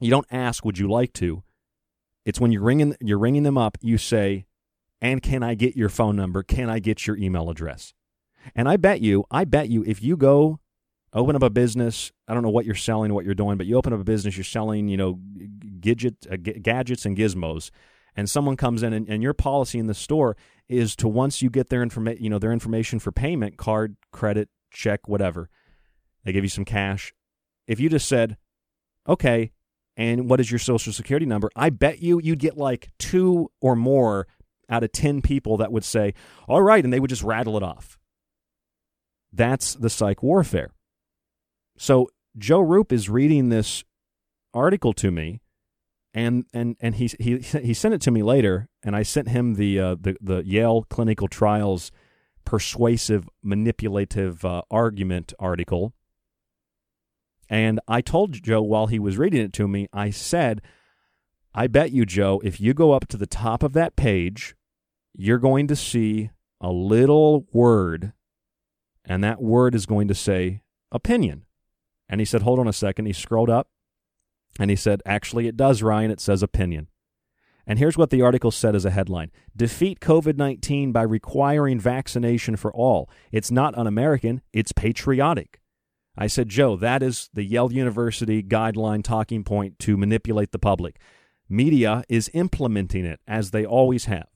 you don't ask, would you like to? It's when you're ringing, you're ringing them up, you say, and can I get your phone number? Can I get your email address? And I bet you, I bet you, if you go open up a business. I don't know what you're selling, what you're doing, but you open up a business, you're selling, you know, gadget, uh, g- gadgets and gizmos, and someone comes in and, and, your policy in the store is to once you get their information, you know, their information for payment, card, credit, check, whatever, they give you some cash. If you just said, okay, and what is your social security number? I bet you you'd get like two or more out of 10 people that would say, all right, and they would just rattle it off. That's the psych warfare. So Joe Rupe is reading this article to me, and and and he he he sent it to me later, and I sent him the uh, the the Yale clinical trials persuasive manipulative uh, argument article. And I told Joe while he was reading it to me, I said, I bet you, Joe, if you go up to the top of that page, you're going to see a little word, and that word is going to say opinion. And he said, Hold on a second. He scrolled up and he said, Actually, it does, Ryan. It says opinion. And here's what the article said as a headline Defeat COVID 19 by requiring vaccination for all. It's not un American, it's patriotic. I said, Joe, that is the Yale University guideline talking point to manipulate the public. Media is implementing it as they always have.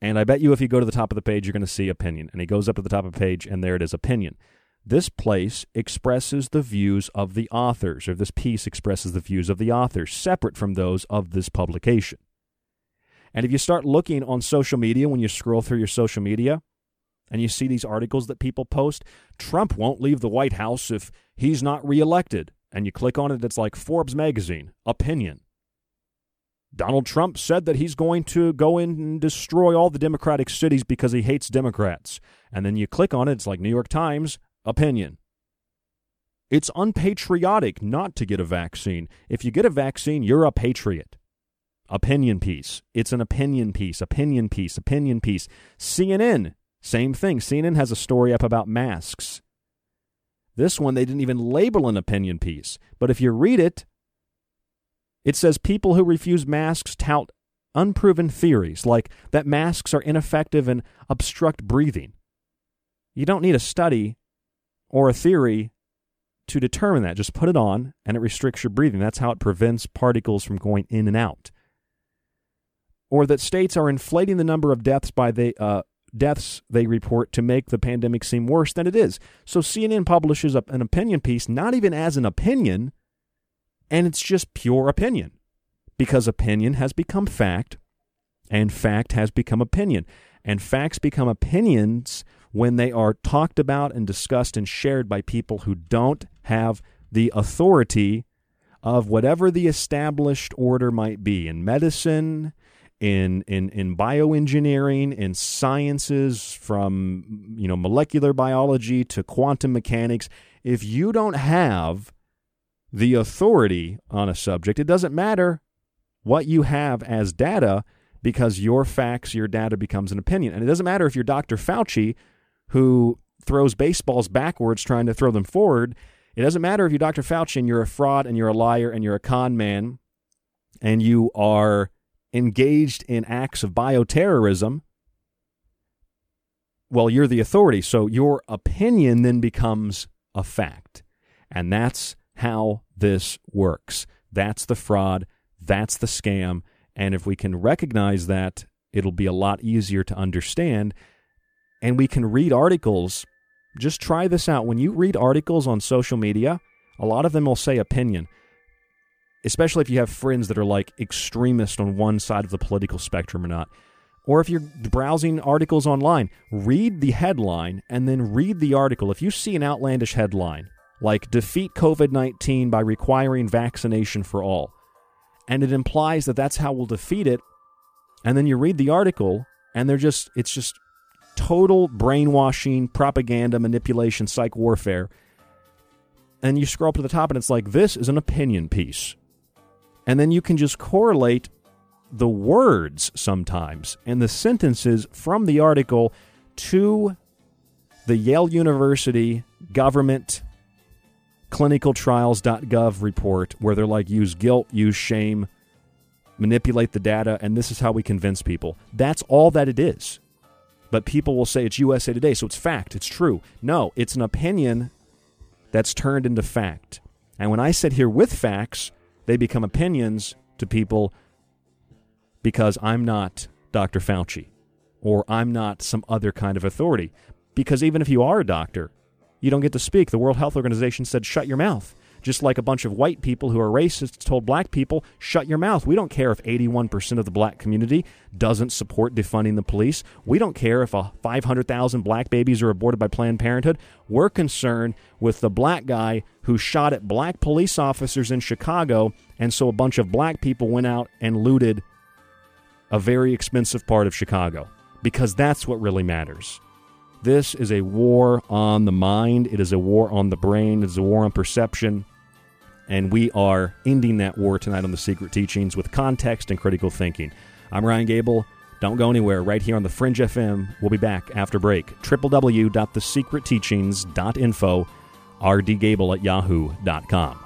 And I bet you if you go to the top of the page, you're going to see opinion. And he goes up to the top of the page, and there it is opinion. This place expresses the views of the authors, or this piece expresses the views of the authors, separate from those of this publication. And if you start looking on social media, when you scroll through your social media, and you see these articles that people post, Trump won't leave the White House if he's not reelected. And you click on it, it's like Forbes magazine, opinion. Donald Trump said that he's going to go in and destroy all the Democratic cities because he hates Democrats. And then you click on it, it's like New York Times, opinion. It's unpatriotic not to get a vaccine. If you get a vaccine, you're a patriot. Opinion piece. It's an opinion piece, opinion piece, opinion piece. CNN, same thing. CNN has a story up about masks. This one, they didn't even label an opinion piece. But if you read it, it says people who refuse masks tout unproven theories, like that masks are ineffective and obstruct breathing. You don't need a study or a theory to determine that. Just put it on and it restricts your breathing. That's how it prevents particles from going in and out. Or that states are inflating the number of deaths by the uh, deaths they report to make the pandemic seem worse than it is. So CNN publishes an opinion piece, not even as an opinion, and it's just pure opinion because opinion has become fact and fact has become opinion. And facts become opinions when they are talked about and discussed and shared by people who don't have the authority of whatever the established order might be in medicine, in in in bioengineering, in sciences from you know molecular biology to quantum mechanics. If you don't have the authority on a subject, it doesn't matter what you have as data because your facts, your data becomes an opinion. And it doesn't matter if you're Dr. Fauci who throws baseballs backwards trying to throw them forward. It doesn't matter if you're Dr. Fauci and you're a fraud and you're a liar and you're a con man and you are engaged in acts of bioterrorism, well, you're the authority. So your opinion then becomes a fact. And that's how this works. That's the fraud. That's the scam. And if we can recognize that, it'll be a lot easier to understand. And we can read articles. Just try this out. When you read articles on social media, a lot of them will say opinion especially if you have friends that are like extremist on one side of the political spectrum or not. Or if you're browsing articles online, read the headline and then read the article. If you see an outlandish headline, like defeat COVID 19 by requiring vaccination for all, and it implies that that's how we'll defeat it, and then you read the article and they're just, it's just total brainwashing, propaganda, manipulation, psych warfare. And you scroll up to the top and it's like, this is an opinion piece. And then you can just correlate the words sometimes and the sentences from the article to the Yale University government clinicaltrials.gov report where they're like use guilt, use shame, manipulate the data, and this is how we convince people. That's all that it is. But people will say it's USA Today, so it's fact, it's true. No, it's an opinion that's turned into fact. And when I sit here with facts, they become opinions to people because I'm not Dr. Fauci or I'm not some other kind of authority. Because even if you are a doctor, you don't get to speak. The World Health Organization said, shut your mouth. Just like a bunch of white people who are racists told black people, shut your mouth. We don't care if 81% of the black community doesn't support defunding the police. We don't care if 500,000 black babies are aborted by Planned Parenthood. We're concerned with the black guy who shot at black police officers in Chicago, and so a bunch of black people went out and looted a very expensive part of Chicago because that's what really matters. This is a war on the mind. It is a war on the brain. It is a war on perception. And we are ending that war tonight on the Secret Teachings with context and critical thinking. I'm Ryan Gable. Don't go anywhere. Right here on the Fringe FM. We'll be back after break. www.thesecretteachings.info. rdgable at yahoo.com.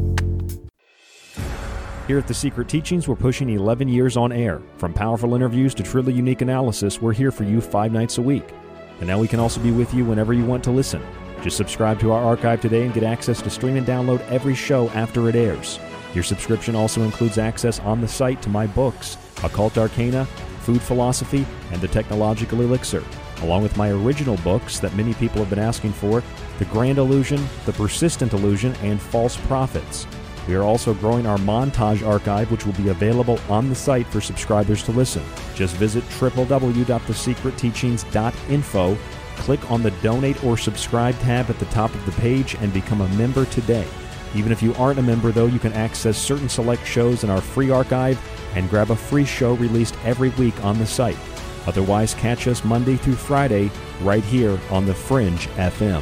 Here at The Secret Teachings, we're pushing 11 years on air. From powerful interviews to truly unique analysis, we're here for you five nights a week. And now we can also be with you whenever you want to listen. Just subscribe to our archive today and get access to stream and download every show after it airs. Your subscription also includes access on the site to my books, Occult Arcana, Food Philosophy, and The Technological Elixir, along with my original books that many people have been asking for The Grand Illusion, The Persistent Illusion, and False Prophets. We are also growing our montage archive, which will be available on the site for subscribers to listen. Just visit www.thesecretteachings.info, click on the Donate or Subscribe tab at the top of the page, and become a member today. Even if you aren't a member, though, you can access certain select shows in our free archive and grab a free show released every week on the site. Otherwise, catch us Monday through Friday right here on The Fringe FM.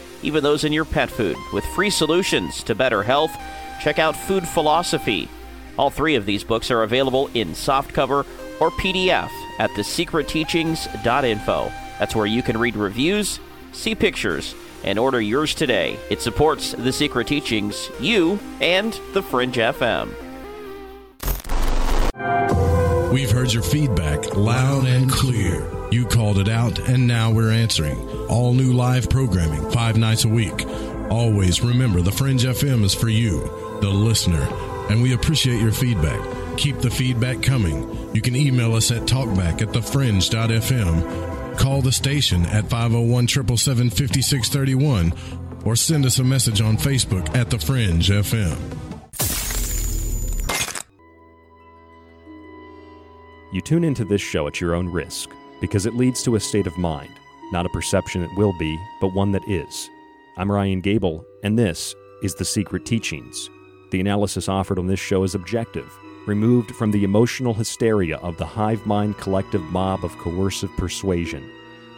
even those in your pet food, with free solutions to better health, check out Food Philosophy. All three of these books are available in softcover or PDF at thesecretteachings.info. That's where you can read reviews, see pictures, and order yours today. It supports The Secret Teachings, you, and The Fringe FM. We've heard your feedback loud and clear. You called it out, and now we're answering. All new live programming, five nights a week. Always remember the Fringe FM is for you, the listener, and we appreciate your feedback. Keep the feedback coming. You can email us at talkback at thefringe.fm, call the station at 501 777 5631, or send us a message on Facebook at The Fringe FM. You tune into this show at your own risk because it leads to a state of mind, not a perception it will be, but one that is. I'm Ryan Gable, and this is The Secret Teachings. The analysis offered on this show is objective, removed from the emotional hysteria of the hive mind collective mob of coercive persuasion,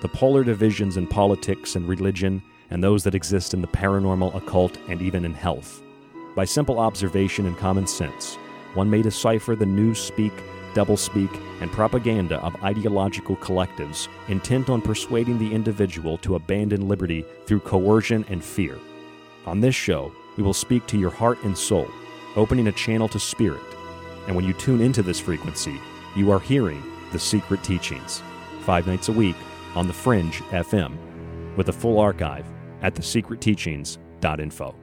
the polar divisions in politics and religion, and those that exist in the paranormal, occult, and even in health. By simple observation and common sense, one may decipher the news speak doublespeak, and propaganda of ideological collectives intent on persuading the individual to abandon liberty through coercion and fear. On this show, we will speak to your heart and soul, opening a channel to spirit. And when you tune into this frequency, you are hearing the secret teachings. Five nights a week on The Fringe FM, with a full archive at thesecretteachings.info.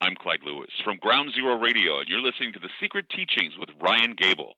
I'm Clyde Lewis from Ground Zero Radio, and you're listening to The Secret Teachings with Ryan Gable.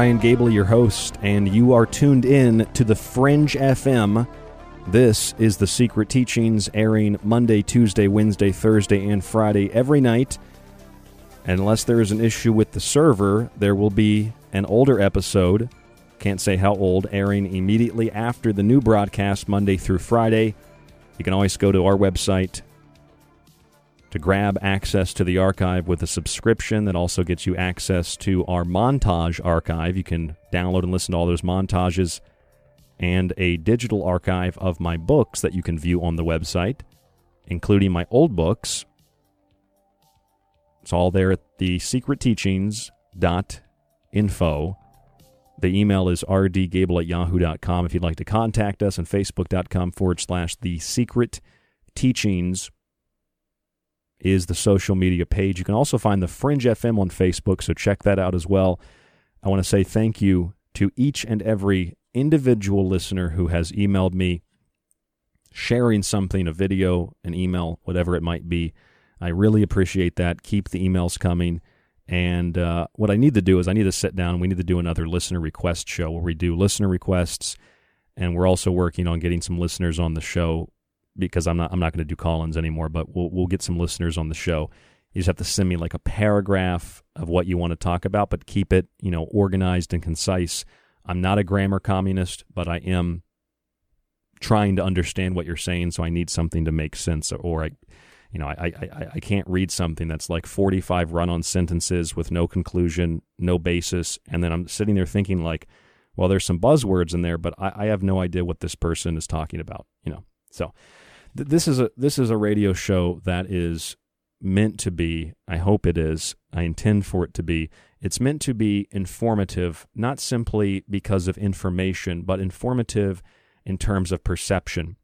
Ryan Gable, your host, and you are tuned in to the Fringe FM. This is the Secret Teachings airing Monday, Tuesday, Wednesday, Thursday, and Friday every night. Unless there is an issue with the server, there will be an older episode, can't say how old, airing immediately after the new broadcast Monday through Friday. You can always go to our website, to grab access to the archive with a subscription that also gets you access to our montage archive. You can download and listen to all those montages and a digital archive of my books that you can view on the website, including my old books. It's all there at the secretteachings.info. The email is rdgable at yahoo.com if you'd like to contact us, and facebook.com forward slash the secret teachings is the social media page. You can also find the Fringe FM on Facebook, so check that out as well. I want to say thank you to each and every individual listener who has emailed me sharing something, a video, an email, whatever it might be. I really appreciate that. Keep the emails coming. And uh, what I need to do is I need to sit down. We need to do another listener request show where we do listener requests, and we're also working on getting some listeners on the show because I'm not I'm not going to do call-ins anymore. But we'll we'll get some listeners on the show. You just have to send me like a paragraph of what you want to talk about, but keep it you know organized and concise. I'm not a grammar communist, but I am trying to understand what you're saying, so I need something to make sense. Or I, you know, I I, I can't read something that's like 45 run-on sentences with no conclusion, no basis, and then I'm sitting there thinking like, well, there's some buzzwords in there, but I, I have no idea what this person is talking about. You know, so th- this is a this is a radio show that is meant to be. I hope it is. I intend for it to be. It's meant to be informative, not simply because of information, but informative in terms of perception.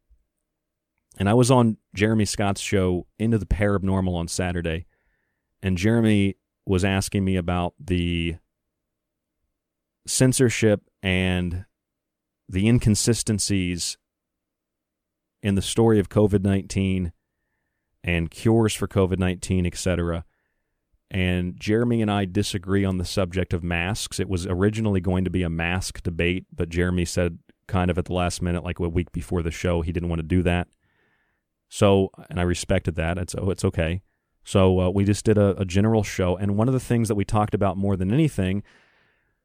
And I was on Jeremy Scott's show, Into the Paranormal, on Saturday, and Jeremy was asking me about the censorship and the inconsistencies in the story of COVID 19 and cures for COVID 19, etc. And Jeremy and I disagree on the subject of masks. It was originally going to be a mask debate, but Jeremy said kind of at the last minute, like a week before the show, he didn't want to do that. So, and I respected that. It's oh, it's okay. So uh, we just did a, a general show, and one of the things that we talked about more than anything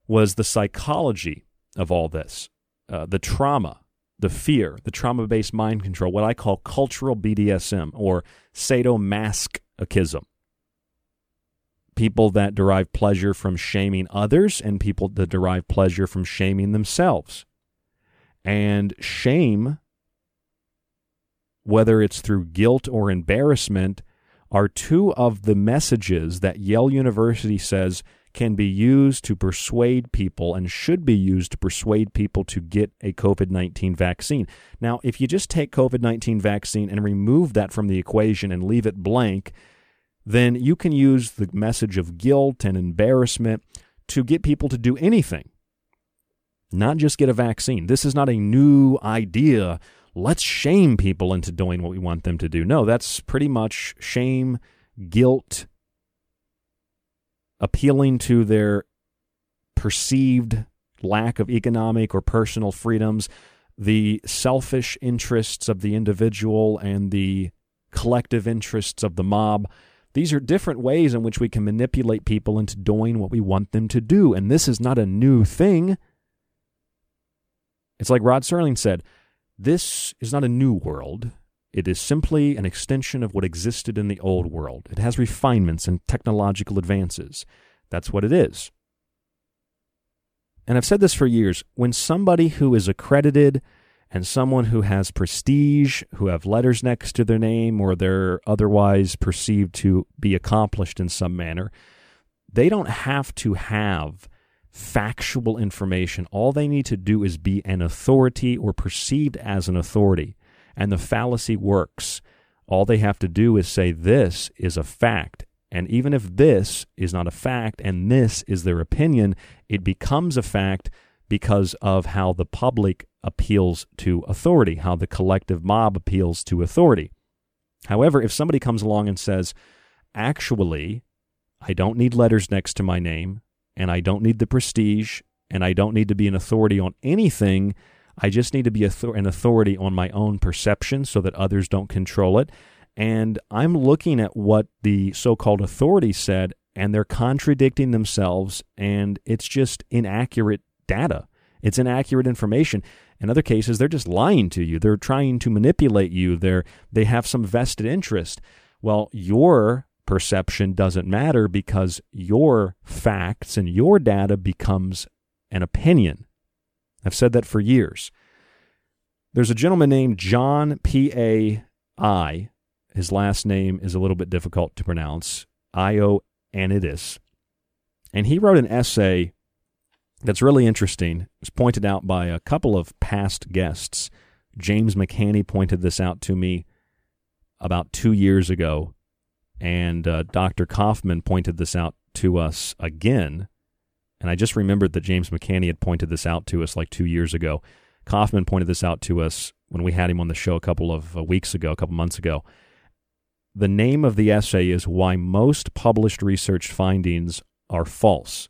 was the psychology of all this, uh, the trauma, the fear, the trauma-based mind control, what I call cultural BDSM or sadomasochism. People that derive pleasure from shaming others, and people that derive pleasure from shaming themselves. And shame, whether it's through guilt or embarrassment, are two of the messages that Yale University says can be used to persuade people and should be used to persuade people to get a COVID 19 vaccine. Now, if you just take COVID 19 vaccine and remove that from the equation and leave it blank, then you can use the message of guilt and embarrassment to get people to do anything not just get a vaccine. This is not a new idea. Let's shame people into doing what we want them to do. No, that's pretty much shame, guilt, appealing to their perceived lack of economic or personal freedoms, the selfish interests of the individual and the collective interests of the mob. These are different ways in which we can manipulate people into doing what we want them to do. And this is not a new thing. It's like Rod Serling said this is not a new world. It is simply an extension of what existed in the old world. It has refinements and technological advances. That's what it is. And I've said this for years when somebody who is accredited and someone who has prestige, who have letters next to their name, or they're otherwise perceived to be accomplished in some manner, they don't have to have factual information. All they need to do is be an authority or perceived as an authority. And the fallacy works. All they have to do is say, This is a fact. And even if this is not a fact and this is their opinion, it becomes a fact because of how the public appeals to authority, how the collective mob appeals to authority. However, if somebody comes along and says, Actually, I don't need letters next to my name and I don't need the prestige and I don't need to be an authority on anything. I just need to be an authority on my own perception so that others don't control it. And I'm looking at what the so called authority said, and they're contradicting themselves, and it's just inaccurate data. It's inaccurate information. In other cases, they're just lying to you. They're trying to manipulate you. They're, they have some vested interest. Well, your perception doesn't matter because your facts and your data becomes an opinion. I've said that for years. There's a gentleman named John P. A. I. His last name is a little bit difficult to pronounce. Ioannidis. And he wrote an essay that's really interesting. It was pointed out by a couple of past guests. James McCanney pointed this out to me about two years ago, and uh, Dr. Kaufman pointed this out to us again. And I just remembered that James McCanney had pointed this out to us like two years ago. Kaufman pointed this out to us when we had him on the show a couple of uh, weeks ago, a couple months ago. The name of the essay is Why Most Published Research Findings Are False.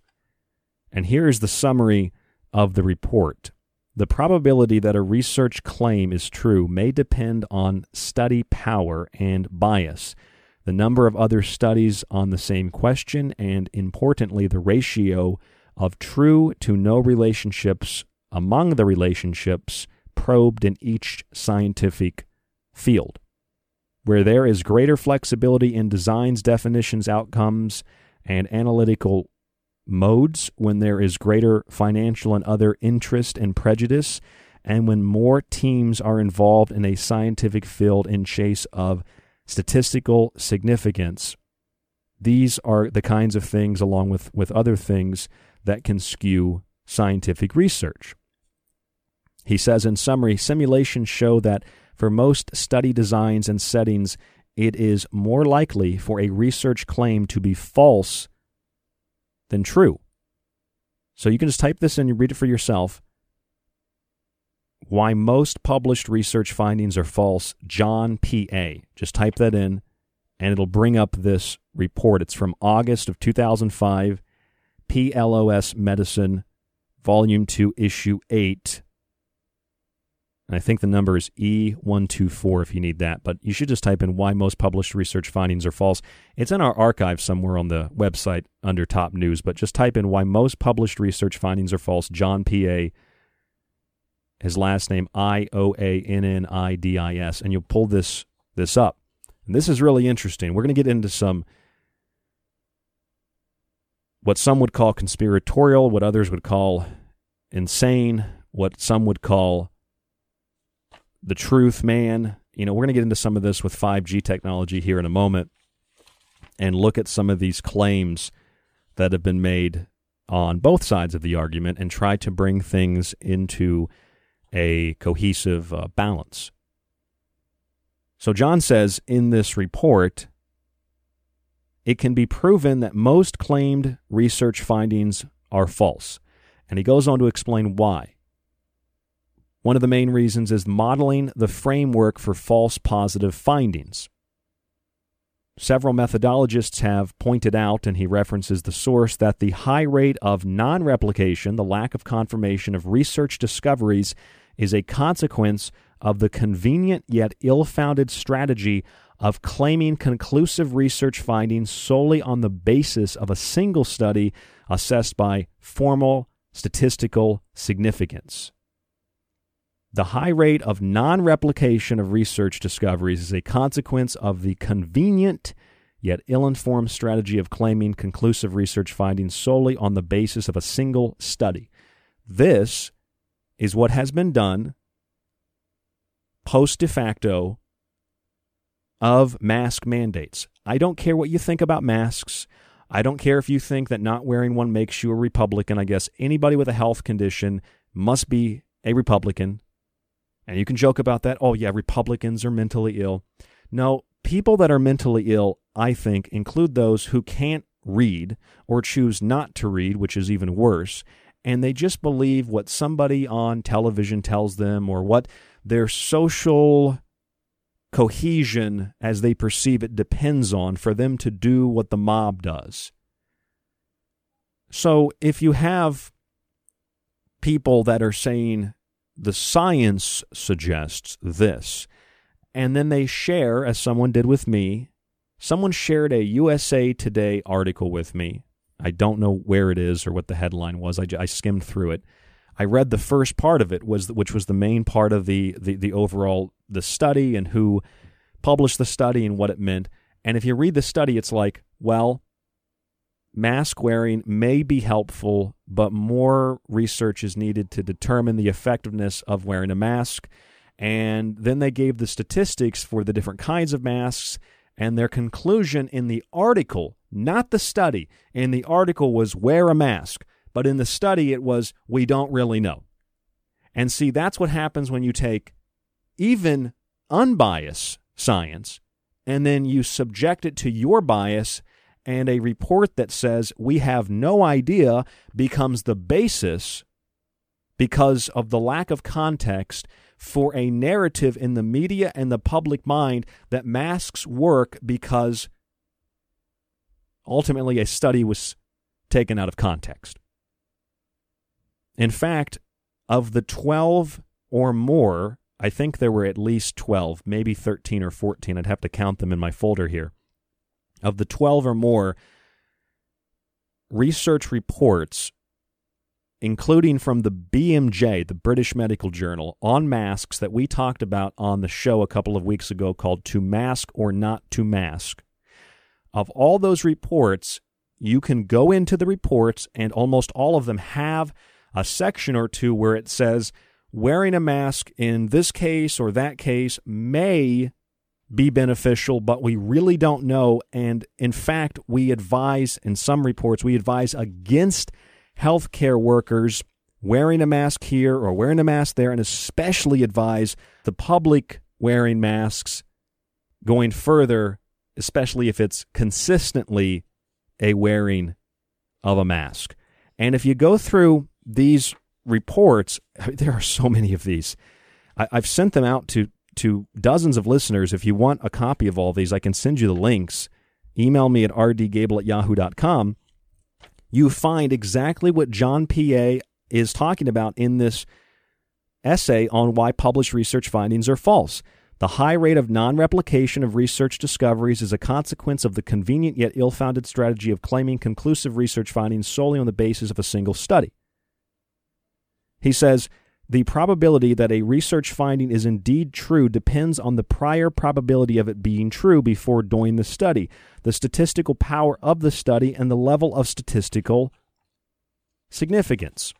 And here is the summary of the report. The probability that a research claim is true may depend on study power and bias, the number of other studies on the same question, and importantly, the ratio of true to no relationships among the relationships probed in each scientific field. Where there is greater flexibility in designs, definitions, outcomes, and analytical modes, when there is greater financial and other interest and prejudice, and when more teams are involved in a scientific field in chase of statistical significance, these are the kinds of things, along with, with other things, that can skew scientific research. He says, in summary, simulations show that for most study designs and settings, it is more likely for a research claim to be false than true. So you can just type this in and read it for yourself. Why most published research findings are false, John P.A. Just type that in, and it'll bring up this report. It's from August of 2005, PLOS Medicine, Volume 2, Issue 8. And I think the number is E124 if you need that. But you should just type in why most published research findings are false. It's in our archive somewhere on the website under top news, but just type in why most published research findings are false. John P.A. His last name I O A N N I D I S, and you'll pull this this up. And this is really interesting. We're going to get into some what some would call conspiratorial, what others would call insane, what some would call the truth man. You know, we're going to get into some of this with 5G technology here in a moment and look at some of these claims that have been made on both sides of the argument and try to bring things into a cohesive uh, balance. So, John says in this report, it can be proven that most claimed research findings are false. And he goes on to explain why. One of the main reasons is modeling the framework for false positive findings. Several methodologists have pointed out, and he references the source, that the high rate of non replication, the lack of confirmation of research discoveries, is a consequence of the convenient yet ill founded strategy of claiming conclusive research findings solely on the basis of a single study assessed by formal statistical significance. The high rate of non replication of research discoveries is a consequence of the convenient yet ill informed strategy of claiming conclusive research findings solely on the basis of a single study. This is what has been done post de facto of mask mandates. I don't care what you think about masks. I don't care if you think that not wearing one makes you a Republican. I guess anybody with a health condition must be a Republican. And you can joke about that. Oh, yeah, Republicans are mentally ill. No, people that are mentally ill, I think, include those who can't read or choose not to read, which is even worse. And they just believe what somebody on television tells them or what their social cohesion as they perceive it depends on for them to do what the mob does. So if you have people that are saying the science suggests this, and then they share, as someone did with me, someone shared a USA Today article with me. I don't know where it is or what the headline was. I, I skimmed through it. I read the first part of it, was which was the main part of the, the, the overall the study and who published the study and what it meant. And if you read the study, it's like, well, mask wearing may be helpful, but more research is needed to determine the effectiveness of wearing a mask. And then they gave the statistics for the different kinds of masks. And their conclusion in the article, not the study, in the article was wear a mask. But in the study it was we don't really know. And see, that's what happens when you take even unbiased science and then you subject it to your bias, and a report that says we have no idea becomes the basis because of the lack of context for a narrative in the media and the public mind that masks work because ultimately a study was taken out of context. In fact, of the 12 or more, I think there were at least 12, maybe 13 or 14. I'd have to count them in my folder here. Of the 12 or more research reports, including from the BMJ, the British Medical Journal, on masks that we talked about on the show a couple of weeks ago called To Mask or Not to Mask. Of all those reports, you can go into the reports, and almost all of them have a section or two where it says wearing a mask in this case or that case may be beneficial, but we really don't know. And in fact, we advise, in some reports, we advise against healthcare workers wearing a mask here or wearing a mask there, and especially advise the public wearing masks going further, especially if it's consistently a wearing of a mask. And if you go through these reports, there are so many of these. I, have sent them out to, to dozens of listeners. If you want a copy of all these, I can send you the links. Email me at rdgable at yahoo.com. You find exactly what John P.A. is talking about in this essay on why published research findings are false. The high rate of non replication of research discoveries is a consequence of the convenient yet ill founded strategy of claiming conclusive research findings solely on the basis of a single study. He says the probability that a research finding is indeed true depends on the prior probability of it being true before doing the study, the statistical power of the study, and the level of statistical significance.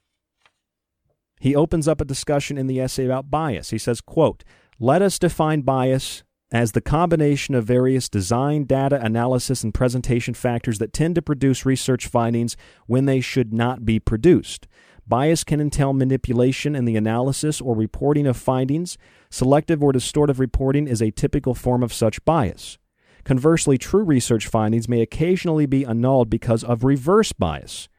He opens up a discussion in the essay about bias. He says, quote, "Let us define bias as the combination of various design, data, analysis, and presentation factors that tend to produce research findings when they should not be produced. Bias can entail manipulation in the analysis or reporting of findings. Selective or distortive reporting is a typical form of such bias. Conversely, true research findings may occasionally be annulled because of reverse bias.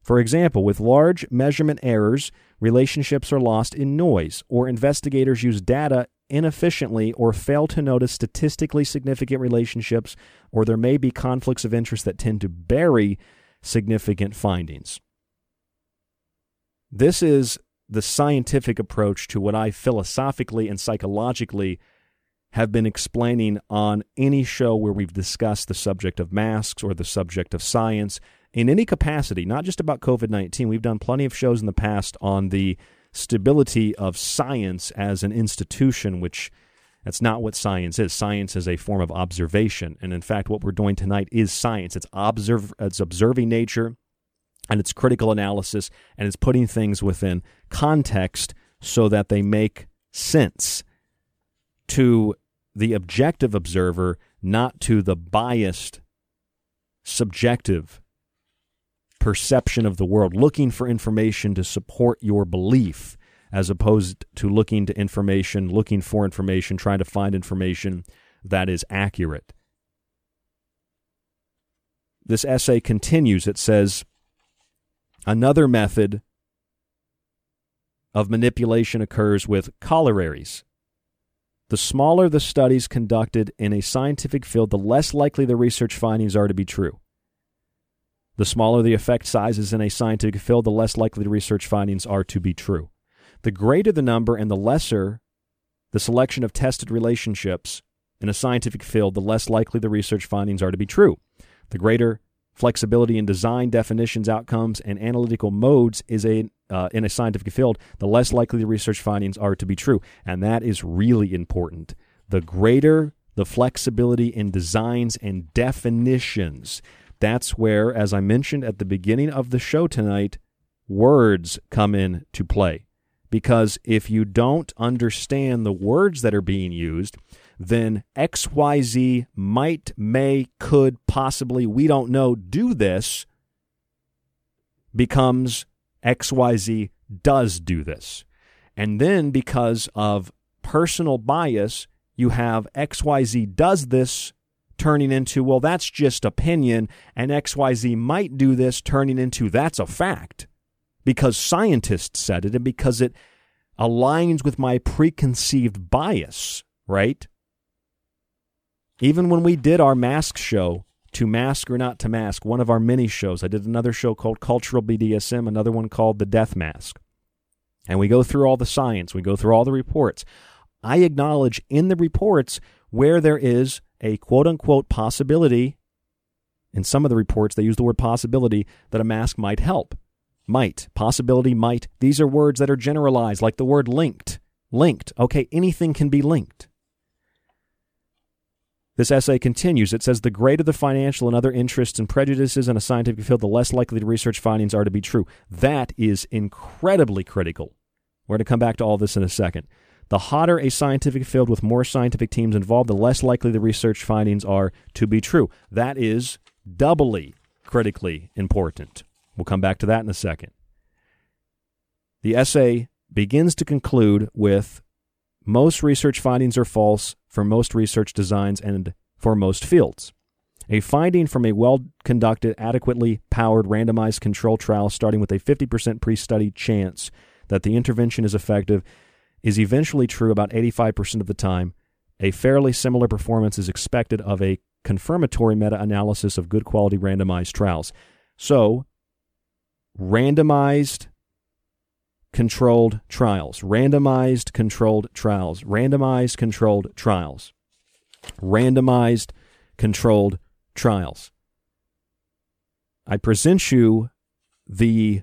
For example, with large measurement errors, relationships are lost in noise, or investigators use data inefficiently or fail to notice statistically significant relationships, or there may be conflicts of interest that tend to bury significant findings. This is the scientific approach to what I philosophically and psychologically have been explaining on any show where we've discussed the subject of masks or the subject of science in any capacity, not just about COVID 19. We've done plenty of shows in the past on the stability of science as an institution, which that's not what science is. Science is a form of observation. And in fact, what we're doing tonight is science. It's, observe, it's observing nature, and it's critical analysis and it's putting things within context so that they make sense to the objective observer, not to the biased, subjective perception of the world, looking for information to support your belief as opposed to looking to information, looking for information, trying to find information that is accurate. This essay continues. It says, Another method of manipulation occurs with corollaries. The smaller the studies conducted in a scientific field, the less likely the research findings are to be true. The smaller the effect sizes in a scientific field, the less likely the research findings are to be true. The greater the number and the lesser the selection of tested relationships in a scientific field, the less likely the research findings are to be true. The greater flexibility in design, definitions, outcomes, and analytical modes is a uh, in a scientific field, the less likely the research findings are to be true, and that is really important. The greater the flexibility in designs and definitions, that's where, as I mentioned at the beginning of the show tonight, words come in to play. Because if you don't understand the words that are being used, then XYZ might, may, could, possibly, we don't know, do this, becomes XYZ does do this. And then because of personal bias, you have XYZ does this turning into, well, that's just opinion, and XYZ might do this turning into, that's a fact because scientists said it and because it aligns with my preconceived bias, right? Even when we did our mask show, to mask or not to mask, one of our mini shows, I did another show called Cultural BDSM, another one called The Death Mask. And we go through all the science, we go through all the reports. I acknowledge in the reports where there is a quote unquote possibility, in some of the reports they use the word possibility, that a mask might help. Might, possibility, might. These are words that are generalized, like the word linked. Linked. Okay, anything can be linked. This essay continues. It says the greater the financial and other interests and prejudices in a scientific field, the less likely the research findings are to be true. That is incredibly critical. We're going to come back to all this in a second. The hotter a scientific field with more scientific teams involved, the less likely the research findings are to be true. That is doubly critically important. We'll come back to that in a second. The essay begins to conclude with most research findings are false for most research designs and for most fields. A finding from a well conducted, adequately powered randomized control trial starting with a 50% pre study chance that the intervention is effective is eventually true about 85% of the time. A fairly similar performance is expected of a confirmatory meta analysis of good quality randomized trials. So, randomized controlled trials, randomized controlled trials, randomized controlled trials, randomized controlled trials. I present you the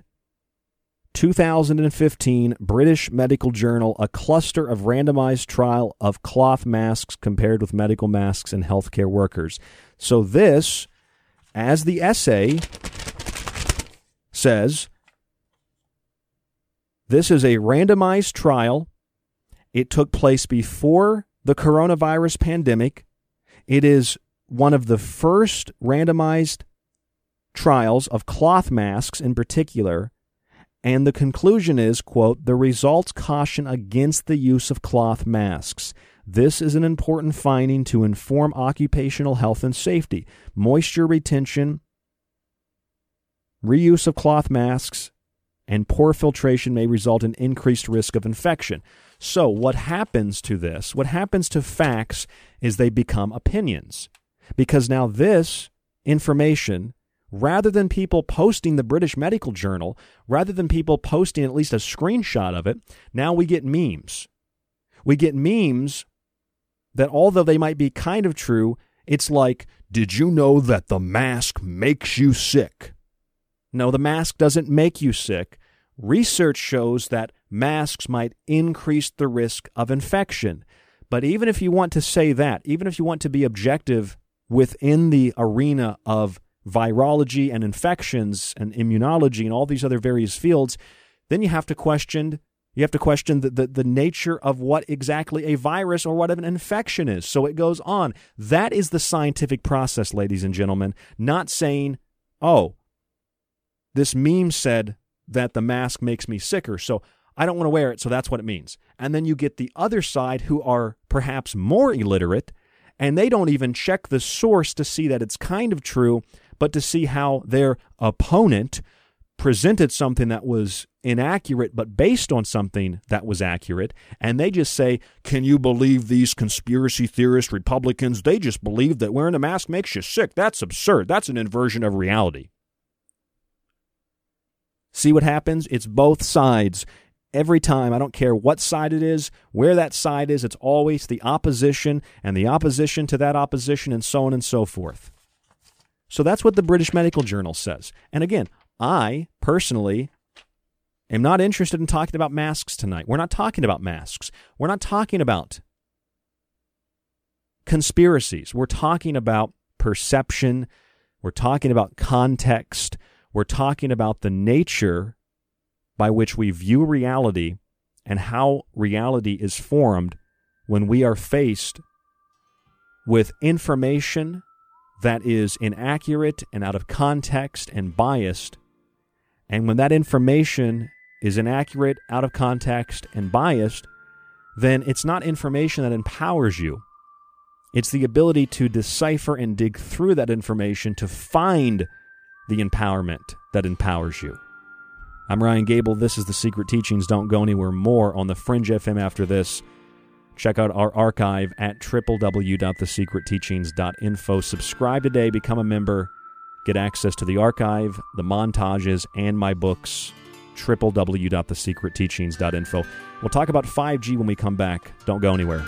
2015 British Medical Journal, a cluster of randomized trial of cloth masks compared with medical masks in healthcare workers. So, this, as the essay says, this is a randomized trial. It took place before the coronavirus pandemic. It is one of the first randomized trials of cloth masks in particular and the conclusion is quote the results caution against the use of cloth masks this is an important finding to inform occupational health and safety moisture retention reuse of cloth masks and poor filtration may result in increased risk of infection so what happens to this what happens to facts is they become opinions because now this information rather than people posting the British Medical Journal, rather than people posting at least a screenshot of it, now we get memes. We get memes that, although they might be kind of true, it's like, did you know that the mask makes you sick? No, the mask doesn't make you sick. Research shows that masks might increase the risk of infection. But even if you want to say that, even if you want to be objective within the arena of virology and infections and immunology and all these other various fields, then you have to question you have to question the, the, the, nature of what exactly a virus or what an infection is. So it goes on. That is the scientific process, ladies and gentlemen, not saying, oh, this meme said that the mask makes me sicker, so I don't want to wear it, so that's what it means. And then you get the other side who are perhaps more illiterate and they don't even check the source to see that it's kind of true but to see how their opponent presented something that was inaccurate but based on something that was accurate. And they just say can you believe these conspiracy theorist republicans? They just believe that wearing a mask makes you sick. That's absurd. That's an inversion of reality see what happens it's both sides every time i don't care what side it is where that side is it's always the opposition and the opposition to that opposition and so on and so forth so that's what the British Medical Journal says. And again, I personally am not interested in talking about masks tonight. We're not talking about masks. We're not talking about conspiracies. We're talking about perception. We're talking about context. We're talking about the nature by which we view reality and how reality is formed when we are faced with information that is inaccurate and out of context and biased, And when that information is inaccurate, out of context, and biased, then it's not information that empowers you. It's the ability to decipher and dig through that information to find the empowerment that empowers you. I'm Ryan Gable. This is The Secret Teachings. Don't go anywhere more on the Fringe FM after this. Check out our archive at www.thesecretteachings.info. Subscribe today, become a member, get access to the archive, the montages, and my books. www.thesecretteachings.info. We'll talk about 5G when we come back. Don't go anywhere.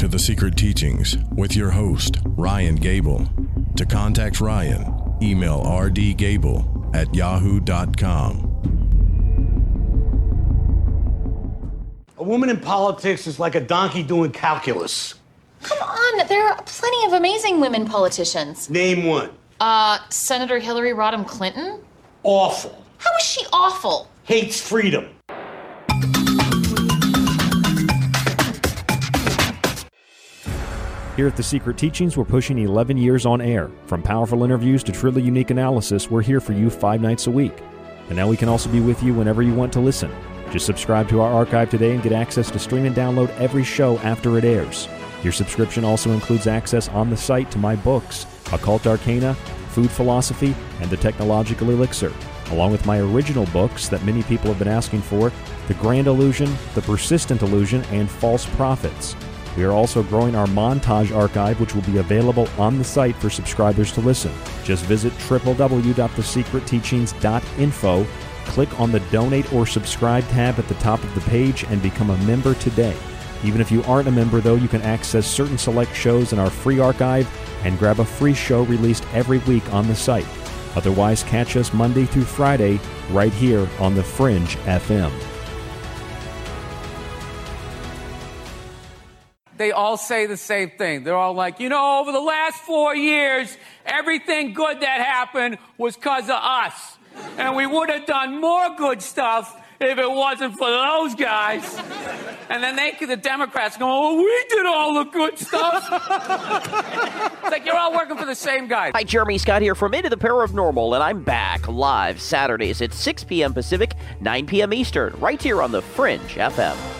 To The Secret Teachings with your host, Ryan Gable. To contact Ryan, email rdgable at yahoo.com. A woman in politics is like a donkey doing calculus. Come on, there are plenty of amazing women politicians. Name one. Uh, Senator Hillary Rodham Clinton? Awful. How is she awful? Hates freedom. Here at The Secret Teachings, we're pushing 11 years on air. From powerful interviews to truly unique analysis, we're here for you five nights a week. And now we can also be with you whenever you want to listen. Just subscribe to our archive today and get access to stream and download every show after it airs. Your subscription also includes access on the site to my books, Occult Arcana, Food Philosophy, and The Technological Elixir, along with my original books that many people have been asking for The Grand Illusion, The Persistent Illusion, and False Prophets. We are also growing our montage archive, which will be available on the site for subscribers to listen. Just visit www.thesecretteachings.info, click on the Donate or Subscribe tab at the top of the page, and become a member today. Even if you aren't a member, though, you can access certain select shows in our free archive and grab a free show released every week on the site. Otherwise, catch us Monday through Friday right here on The Fringe FM. They all say the same thing. They're all like, you know, over the last four years, everything good that happened was because of us. And we would have done more good stuff if it wasn't for those guys. And then they, the Democrats, go, oh, we did all the good stuff. it's like you're all working for the same guy. Hi, Jeremy Scott here from Into the Paranormal, and I'm back live Saturdays at 6 p.m. Pacific, 9 p.m. Eastern, right here on the Fringe FM.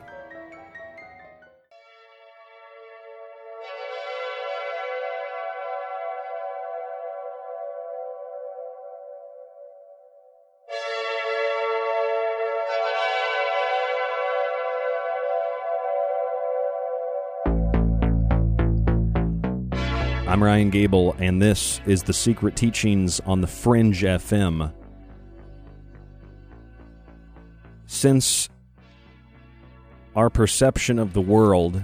I'm Ryan Gable, and this is The Secret Teachings on the Fringe FM. Since our perception of the world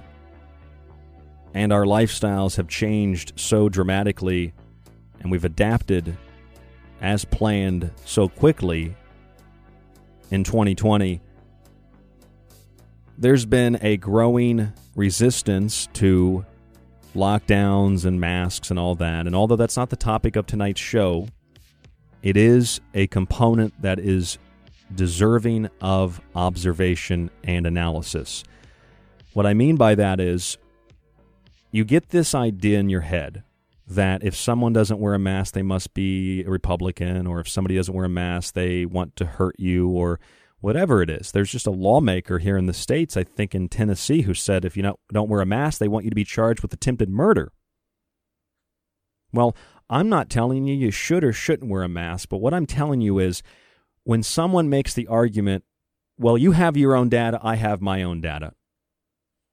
and our lifestyles have changed so dramatically, and we've adapted as planned so quickly in 2020, there's been a growing resistance to lockdowns and masks and all that. And although that's not the topic of tonight's show, it is a component that is deserving of observation and analysis. What I mean by that is you get this idea in your head that if someone doesn't wear a mask, they must be a Republican, or if somebody doesn't wear a mask, they want to hurt you, or whatever it is. There's just a lawmaker here in the States, I think in Tennessee, who said if you don't wear a mask, they want you to be charged with attempted murder. Well, I'm not telling you you should or shouldn't wear a mask, but what I'm telling you is when someone makes the argument, well, you have your own data, I have my own data.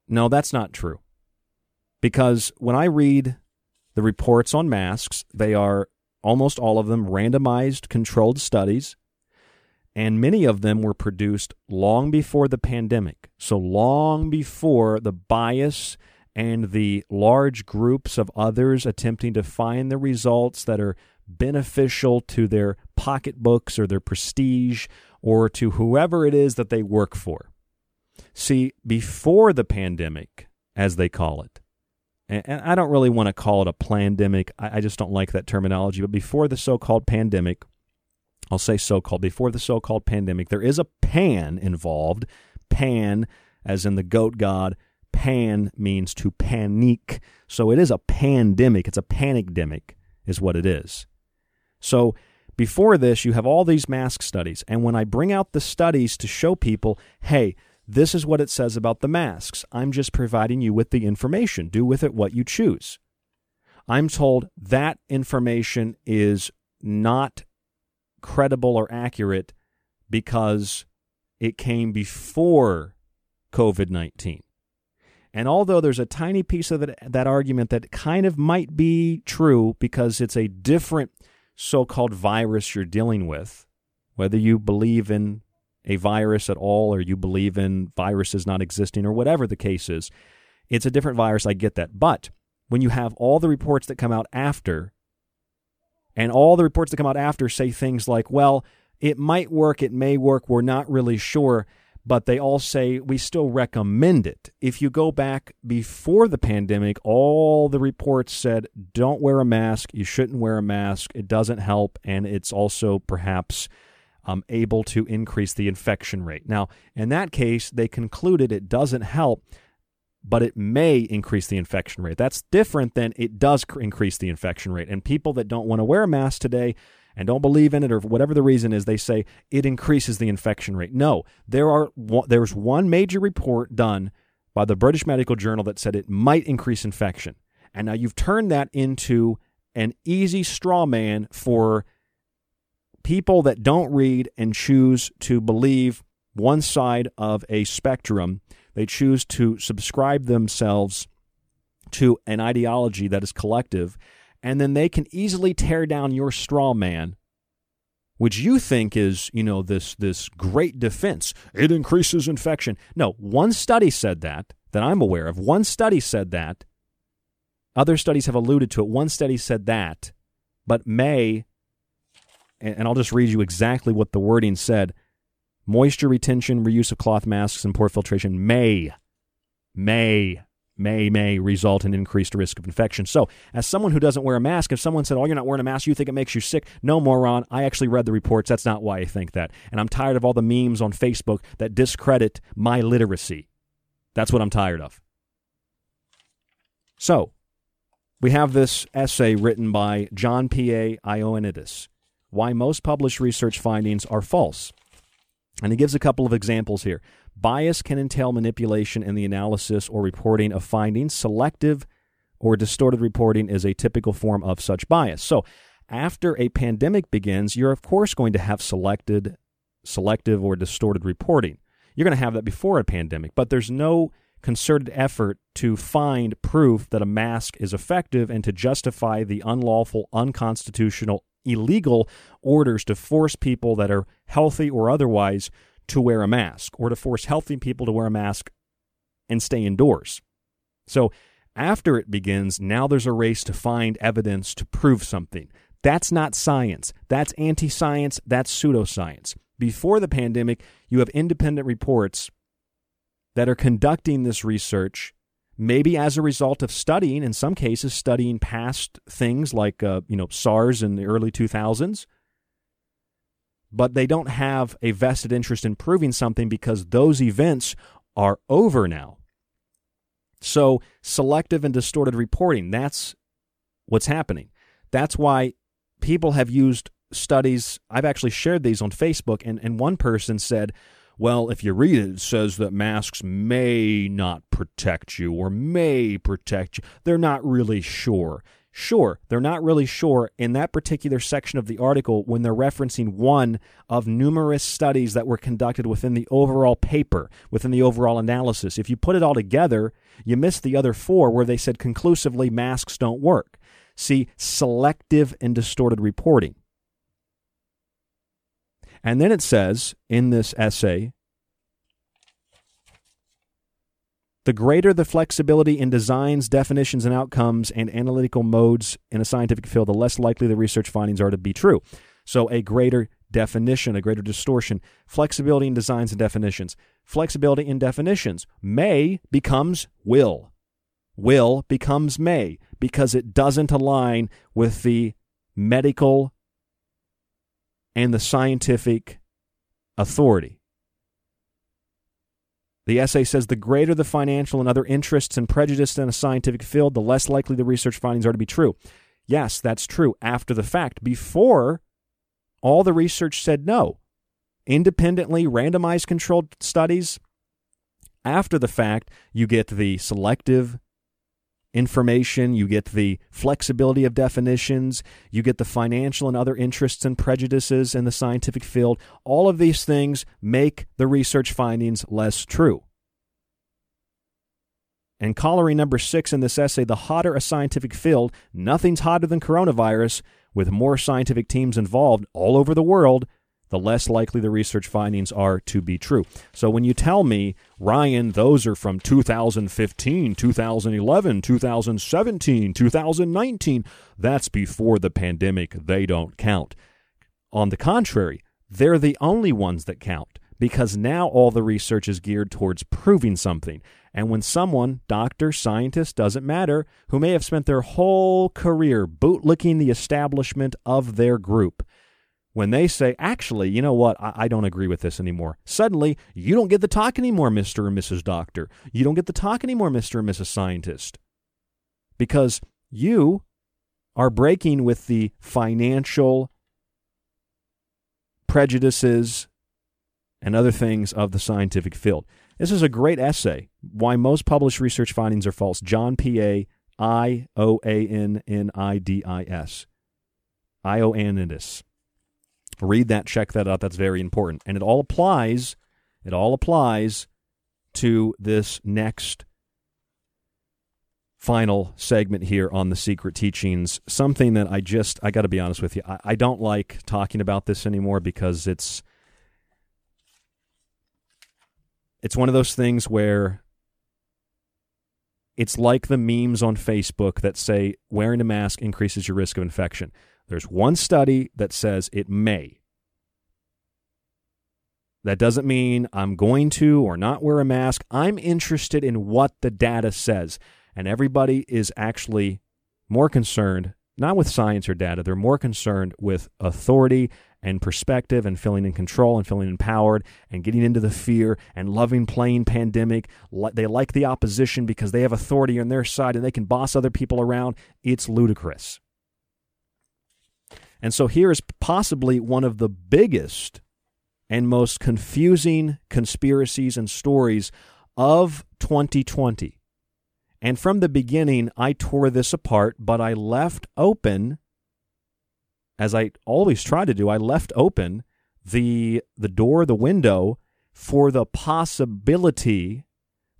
No, that's not true. Because when I read the reports on masks, they are almost all of them randomized controlled studies and many of them were produced long before the pandemic. So, long before the bias and the large groups of others attempting to find the results that are beneficial to their pocketbooks or their prestige or to whoever it is that they work for. See, before the pandemic, as they call it, and I don't really want to call it a pandemic, I just don't like that terminology, but before the so called pandemic, I'll say so called, before the so called pandemic, there is a pan involved. Pan, as in the goat god, pan means to panic. So it is a pandemic. It's a panicdemic, is what it is. So before this, you have all these mask studies. And when I bring out the studies to show people, hey, this is what it says about the masks, I'm just providing you with the information. Do with it what you choose. I'm told that information is not credible or accurate because it came before COVID 19. And although there's a tiny piece of that, that argument that kind of might be true because it's a different so called virus you're dealing with, whether you believe in a virus at all or you believe in viruses not existing or whatever the case is, it's a different virus. I get that. But when you have all the reports that come out after and all the reports that come out after say things like, well, it might work, it may work, we're not really sure, but they all say we still recommend it. If you go back before the pandemic, all the reports said don't wear a mask, you shouldn't wear a mask, it doesn't help, and it's also perhaps um, able to increase the infection rate. Now, in that case, they concluded it doesn't help but it may increase the infection rate. That's different than it does increase the infection rate. And people that don't want to wear a mask today and don't believe in it or whatever the reason is, they say it increases the infection rate. No, there are there's one major report done by the British Medical Journal that said it might increase infection. And now you've turned that into an easy straw man for people that don't read and choose to believe one side of a spectrum they choose to subscribe themselves to an ideology that is collective, and then they can easily tear down your straw man, which you think is, you know, this this great defense. It increases infection. No, one study said that that I'm aware of. One study said that. Other studies have alluded to it. One study said that, but may, and I'll just read you exactly what the wording said Moisture retention, reuse of cloth masks, and poor filtration may, may, may, may result in increased risk of infection. So, as someone who doesn't wear a mask, if someone said, Oh, you're not wearing a mask, you think it makes you sick, no, moron. I actually read the reports. That's not why I think that. And I'm tired of all the memes on Facebook that discredit my literacy. That's what I'm tired of. So, we have this essay written by John P.A. Ioannidis Why Most Published Research Findings Are False. And he gives a couple of examples here. Bias can entail manipulation in the analysis or reporting of findings. Selective or distorted reporting is a typical form of such bias. So, after a pandemic begins, you're of course going to have selected, selective or distorted reporting. You're going to have that before a pandemic, but there's no concerted effort to find proof that a mask is effective and to justify the unlawful, unconstitutional, illegal orders to force people that are healthy or otherwise to wear a mask or to force healthy people to wear a mask and stay indoors. So after it begins, now there's a race to find evidence to prove something. That's not science. That's anti science. That's pseudoscience. Before the pandemic, you have independent reports that are conducting this research, maybe as a result of studying, in some cases, studying past things like uh, you know SARS in the early 2000s. But they don't have a vested interest in proving something because those events are over now. So, selective and distorted reporting, that's what's happening. That's why people have used studies. I've actually shared these on Facebook, and, and one person said, well, if you read it, it says that masks may not protect you or may protect you. They're not really sure. Sure, they're not really sure in that particular section of the article when they're referencing one of numerous studies that were conducted within the overall paper, within the overall analysis. If you put it all together, you miss the other four where they said conclusively masks don't work. See, selective and distorted reporting. And then it says in this essay The greater the flexibility in designs, definitions, and outcomes and analytical modes in a scientific field, the less likely the research findings are to be true. So, a greater definition, a greater distortion, flexibility in designs and definitions. Flexibility in definitions. May becomes will. Will becomes may because it doesn't align with the medical and the scientific authority. The essay says the greater the financial and other interests and prejudice in a scientific field, the less likely the research findings are to be true. Yes, that's true after the fact. Before, all the research said no. Independently randomized controlled studies, after the fact, you get the selective information, you get the flexibility of definitions, you get the financial and other interests and prejudices in the scientific field. All of these things make the research findings less true. And coloring number six in this essay the hotter a scientific field, nothing's hotter than coronavirus, with more scientific teams involved all over the world the less likely the research findings are to be true. So when you tell me, Ryan, those are from 2015, 2011, 2017, 2019, that's before the pandemic. They don't count. On the contrary, they're the only ones that count because now all the research is geared towards proving something. And when someone, doctor, scientist, doesn't matter, who may have spent their whole career bootlicking the establishment of their group, when they say, actually, you know what, I, I, don't agree with this anymore. Suddenly, you don't get the talk anymore, Mr. and Mrs. Doctor. You don't get the talk anymore, Mr. and Mrs. Scientist. Because you are breaking with the financial prejudices and other things of the scientific field. This is a great essay, Why Most Published Research Findings Are False. John P. A. I O A N N I D I S. Ioannidis. Read that, check that out. That's very important. And it all applies, it all applies to this next final segment here on the secret teachings. Something that I just, I got to be honest with you, I, I don't like talking about this anymore because it's, it's one of those things where it's like the memes on Facebook that say wearing a mask increases your risk of infection. There's one study that says it may. That doesn't mean I'm going to or not wear a mask. I'm interested in what the data says. And everybody is actually more concerned, not with science or data, they're more concerned with authority and perspective and feeling in control and feeling empowered and getting into the fear and loving playing pandemic. They like the opposition because they have authority on their side and they can boss other people around. It's ludicrous. And so here is possibly one of the biggest and most confusing conspiracies and stories of 2020. And from the beginning, I tore this apart, but I left open, as I always try to do, I left open the, the door, the window for the possibility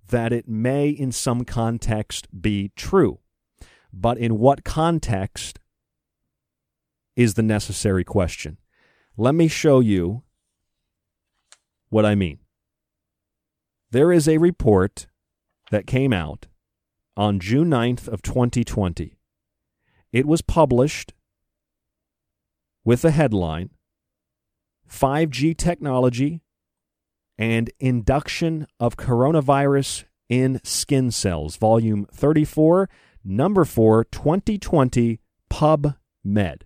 that it may, in some context, be true. But in what context is the necessary question? Let me show you what I mean. There is a report that came out on June 9th of 2020. It was published with the headline 5G technology and induction of coronavirus in skin cells, volume 34, number 4, 2020, PubMed.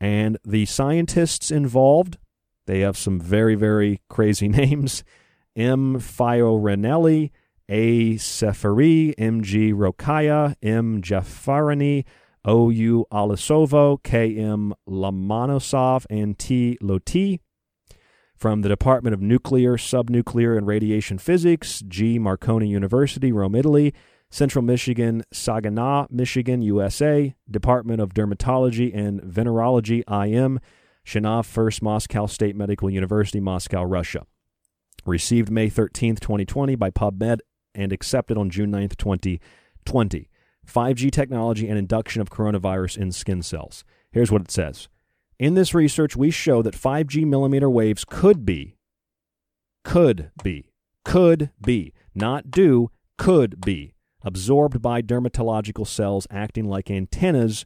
And the scientists involved, they have some very, very crazy names. M. Fioranelli, A. Seferi, M. G. Rokaya, M. Jafferany, O. U. Olisova, K. M. Lomonosov, and T. Lotti. From the Department of Nuclear, Subnuclear, and Radiation Physics, G. Marconi University, Rome, Italy. Central Michigan, Saginaw, Michigan, USA. Department of Dermatology and Venerology, IM. Sechenov First Moscow State Medical University, Moscow, Russia. Received May 13th, 2020 by PubMed and accepted on June 9th, 2020. 5G technology and induction of coronavirus in skin cells. Here's what it says. In this research, we show that 5G millimeter waves could be, could be, could be, not do, could be, absorbed by dermatological cells acting like antennas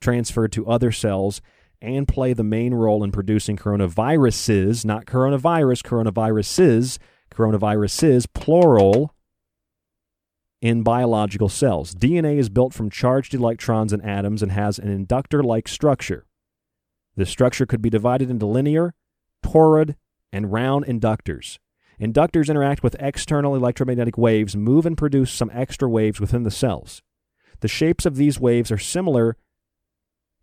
transferred to other cells and play the main role in producing coronaviruses, not coronavirus, coronaviruses, coronaviruses, plural, in biological cells. DNA is built from charged electrons and atoms and has an inductor like structure. This structure could be divided into linear, toroid, and round inductors. Inductors interact with external electromagnetic waves, move and produce some extra waves within the cells. The shapes of these waves are similar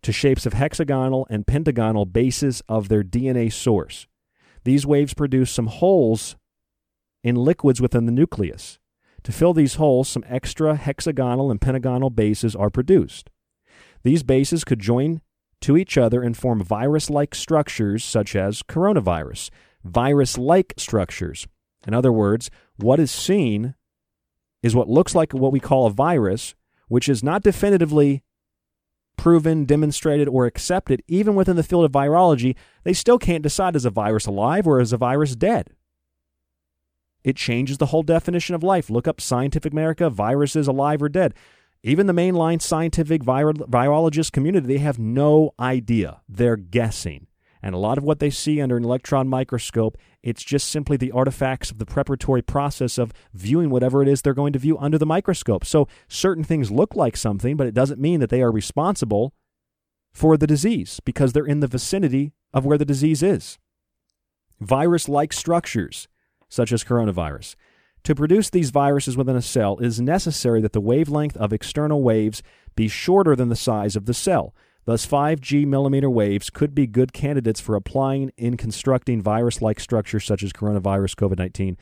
to shapes of hexagonal and pentagonal bases of their DNA source. These waves produce some holes in liquids within the nucleus. To fill these holes, some extra hexagonal and pentagonal bases are produced. These bases could join to each other and form virus like structures such as coronavirus, virus like structures. In other words, what is seen is what looks like what we call a virus, which is not definitively proven, demonstrated, or accepted, even within the field of virology, they still can't decide is a virus alive or is a virus dead. It changes the whole definition of life. Look up Scientific America, viruses alive or dead. Even the mainline scientific vir- virologist community, they have no idea. They're guessing. And a lot of what they see under an electron microscope, it's just simply the artifacts of the preparatory process of viewing whatever it is they're going to view under the microscope. So certain things look like something, but it doesn't mean that they are responsible for the disease because they're in the vicinity of where the disease is. Virus like structures, such as coronavirus. To produce these viruses within a cell, it is necessary that the wavelength of external waves be shorter than the size of the cell. Thus, 5G millimeter waves could be good candidates for applying in constructing virus like structures such as coronavirus, COVID 19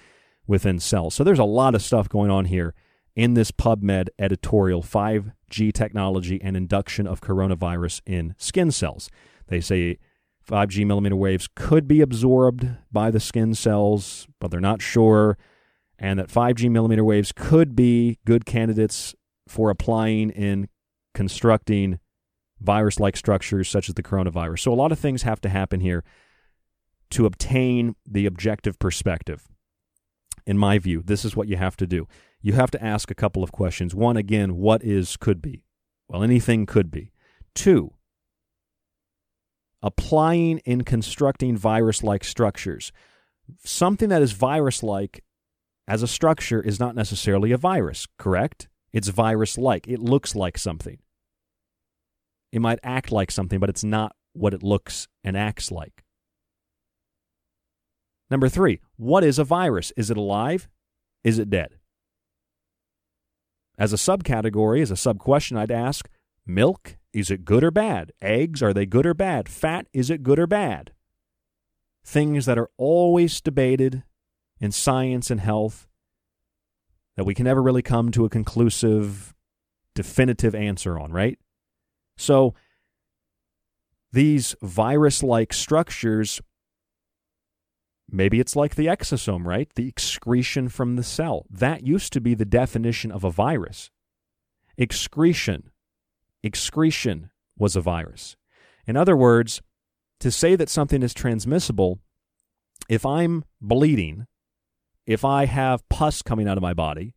within cells. So there's a lot of stuff going on here in this PubMed editorial 5G technology and induction of coronavirus in skin cells. They say 5G millimeter waves could be absorbed by the skin cells, but they're not sure. And that 5G millimeter waves could be good candidates for applying in constructing virus like structures such as the coronavirus. So, a lot of things have to happen here to obtain the objective perspective. In my view, this is what you have to do. You have to ask a couple of questions. One, again, what is could be? Well, anything could be. Two, applying in constructing virus like structures. Something that is virus like as a structure is not necessarily a virus, correct? It's virus like. It looks like something. It might act like something, but it's not what it looks and acts like. Number three, what is a virus? Is it alive? Is it dead? As a subcategory, as a sub question, I'd ask milk, is it good or bad? Eggs, are they good or bad? Fat, is it good or bad? Things that are always debated in science and health that we can never really come to a conclusive, definitive answer on, right? So these virus like structures Maybe it's like the exosome, right? The excretion from the cell. That used to be the definition of a virus. Excretion. Excretion was a virus. In other words, to say that something is transmissible, if I'm bleeding, if I have pus coming out of my body,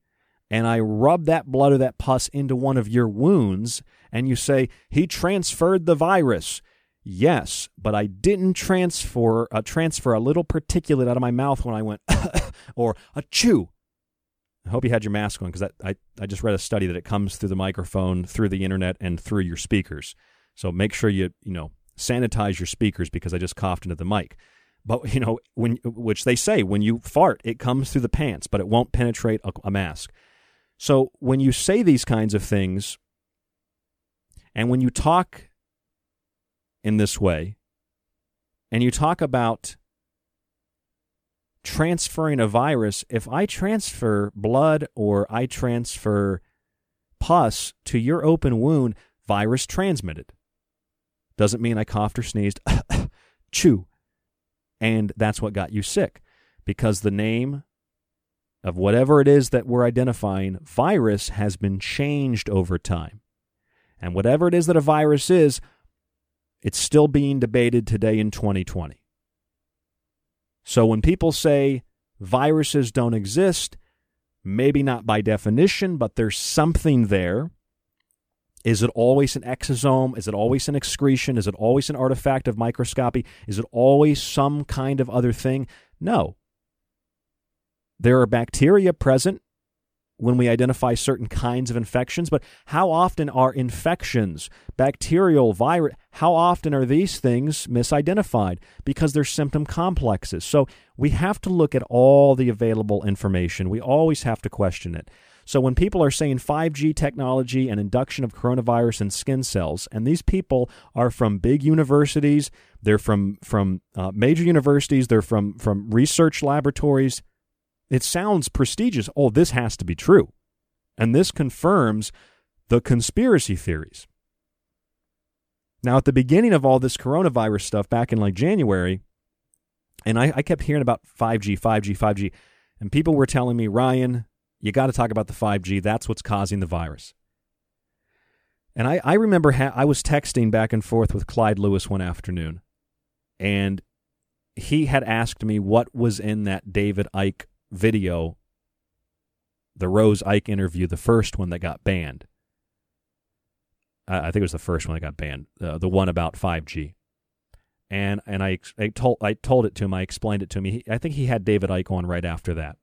and I rub that blood or that pus into one of your wounds, and you say, he transferred the virus. Yes, but I didn't transfer uh, transfer a little particulate out of my mouth when I went or a chew. I hope you had your mask on because I, I just read a study that it comes through the microphone, through the internet, and through your speakers. So make sure you you know sanitize your speakers because I just coughed into the mic. But you know when which they say when you fart it comes through the pants, but it won't penetrate a, a mask. So when you say these kinds of things, and when you talk in this way, and you talk about transferring a virus, if I transfer blood or I transfer pus to your open wound, virus transmitted. Doesn't mean I coughed or sneezed. Chew. And that's what got you sick because the name of whatever it is that we're identifying, virus, has been changed over time. And whatever it is that a virus is, it's still being debated today in 2020. So when people say viruses don't exist, maybe not by definition, but there's something there. Is it always an exosome? Is it always an excretion? Is it always an artifact of microscopy? Is it always some kind of other thing? No. There are bacteria present when we identify certain kinds of infections, but how often are infections, bacterial, virus, how often are these things misidentified? Because they're symptom complexes. So we have to look at all the available information. We always have to question it. So when people are saying 5G technology and induction of coronavirus in skin cells, and these people are from big universities, they're from from uh, major universities, they're from from research laboratories, it sounds prestigious. Oh, this has to be true. And this confirms the conspiracy theories. Now, at the beginning of all this coronavirus stuff back in like January, and I, I kept hearing about 5G, 5G, 5G, and people were telling me, Ryan, you got to talk about the 5G. That's what's causing the virus. And I, I remember ha- I was texting back and forth with Clyde Lewis one afternoon, and he had asked me what was in that David Icke video, the Rose Icke interview, the first one that got banned. I think it was the first one that got banned, uh, the one about 5G. And and I, I told I told it to him. I explained it to him. He, I think he had David Icke on right after that.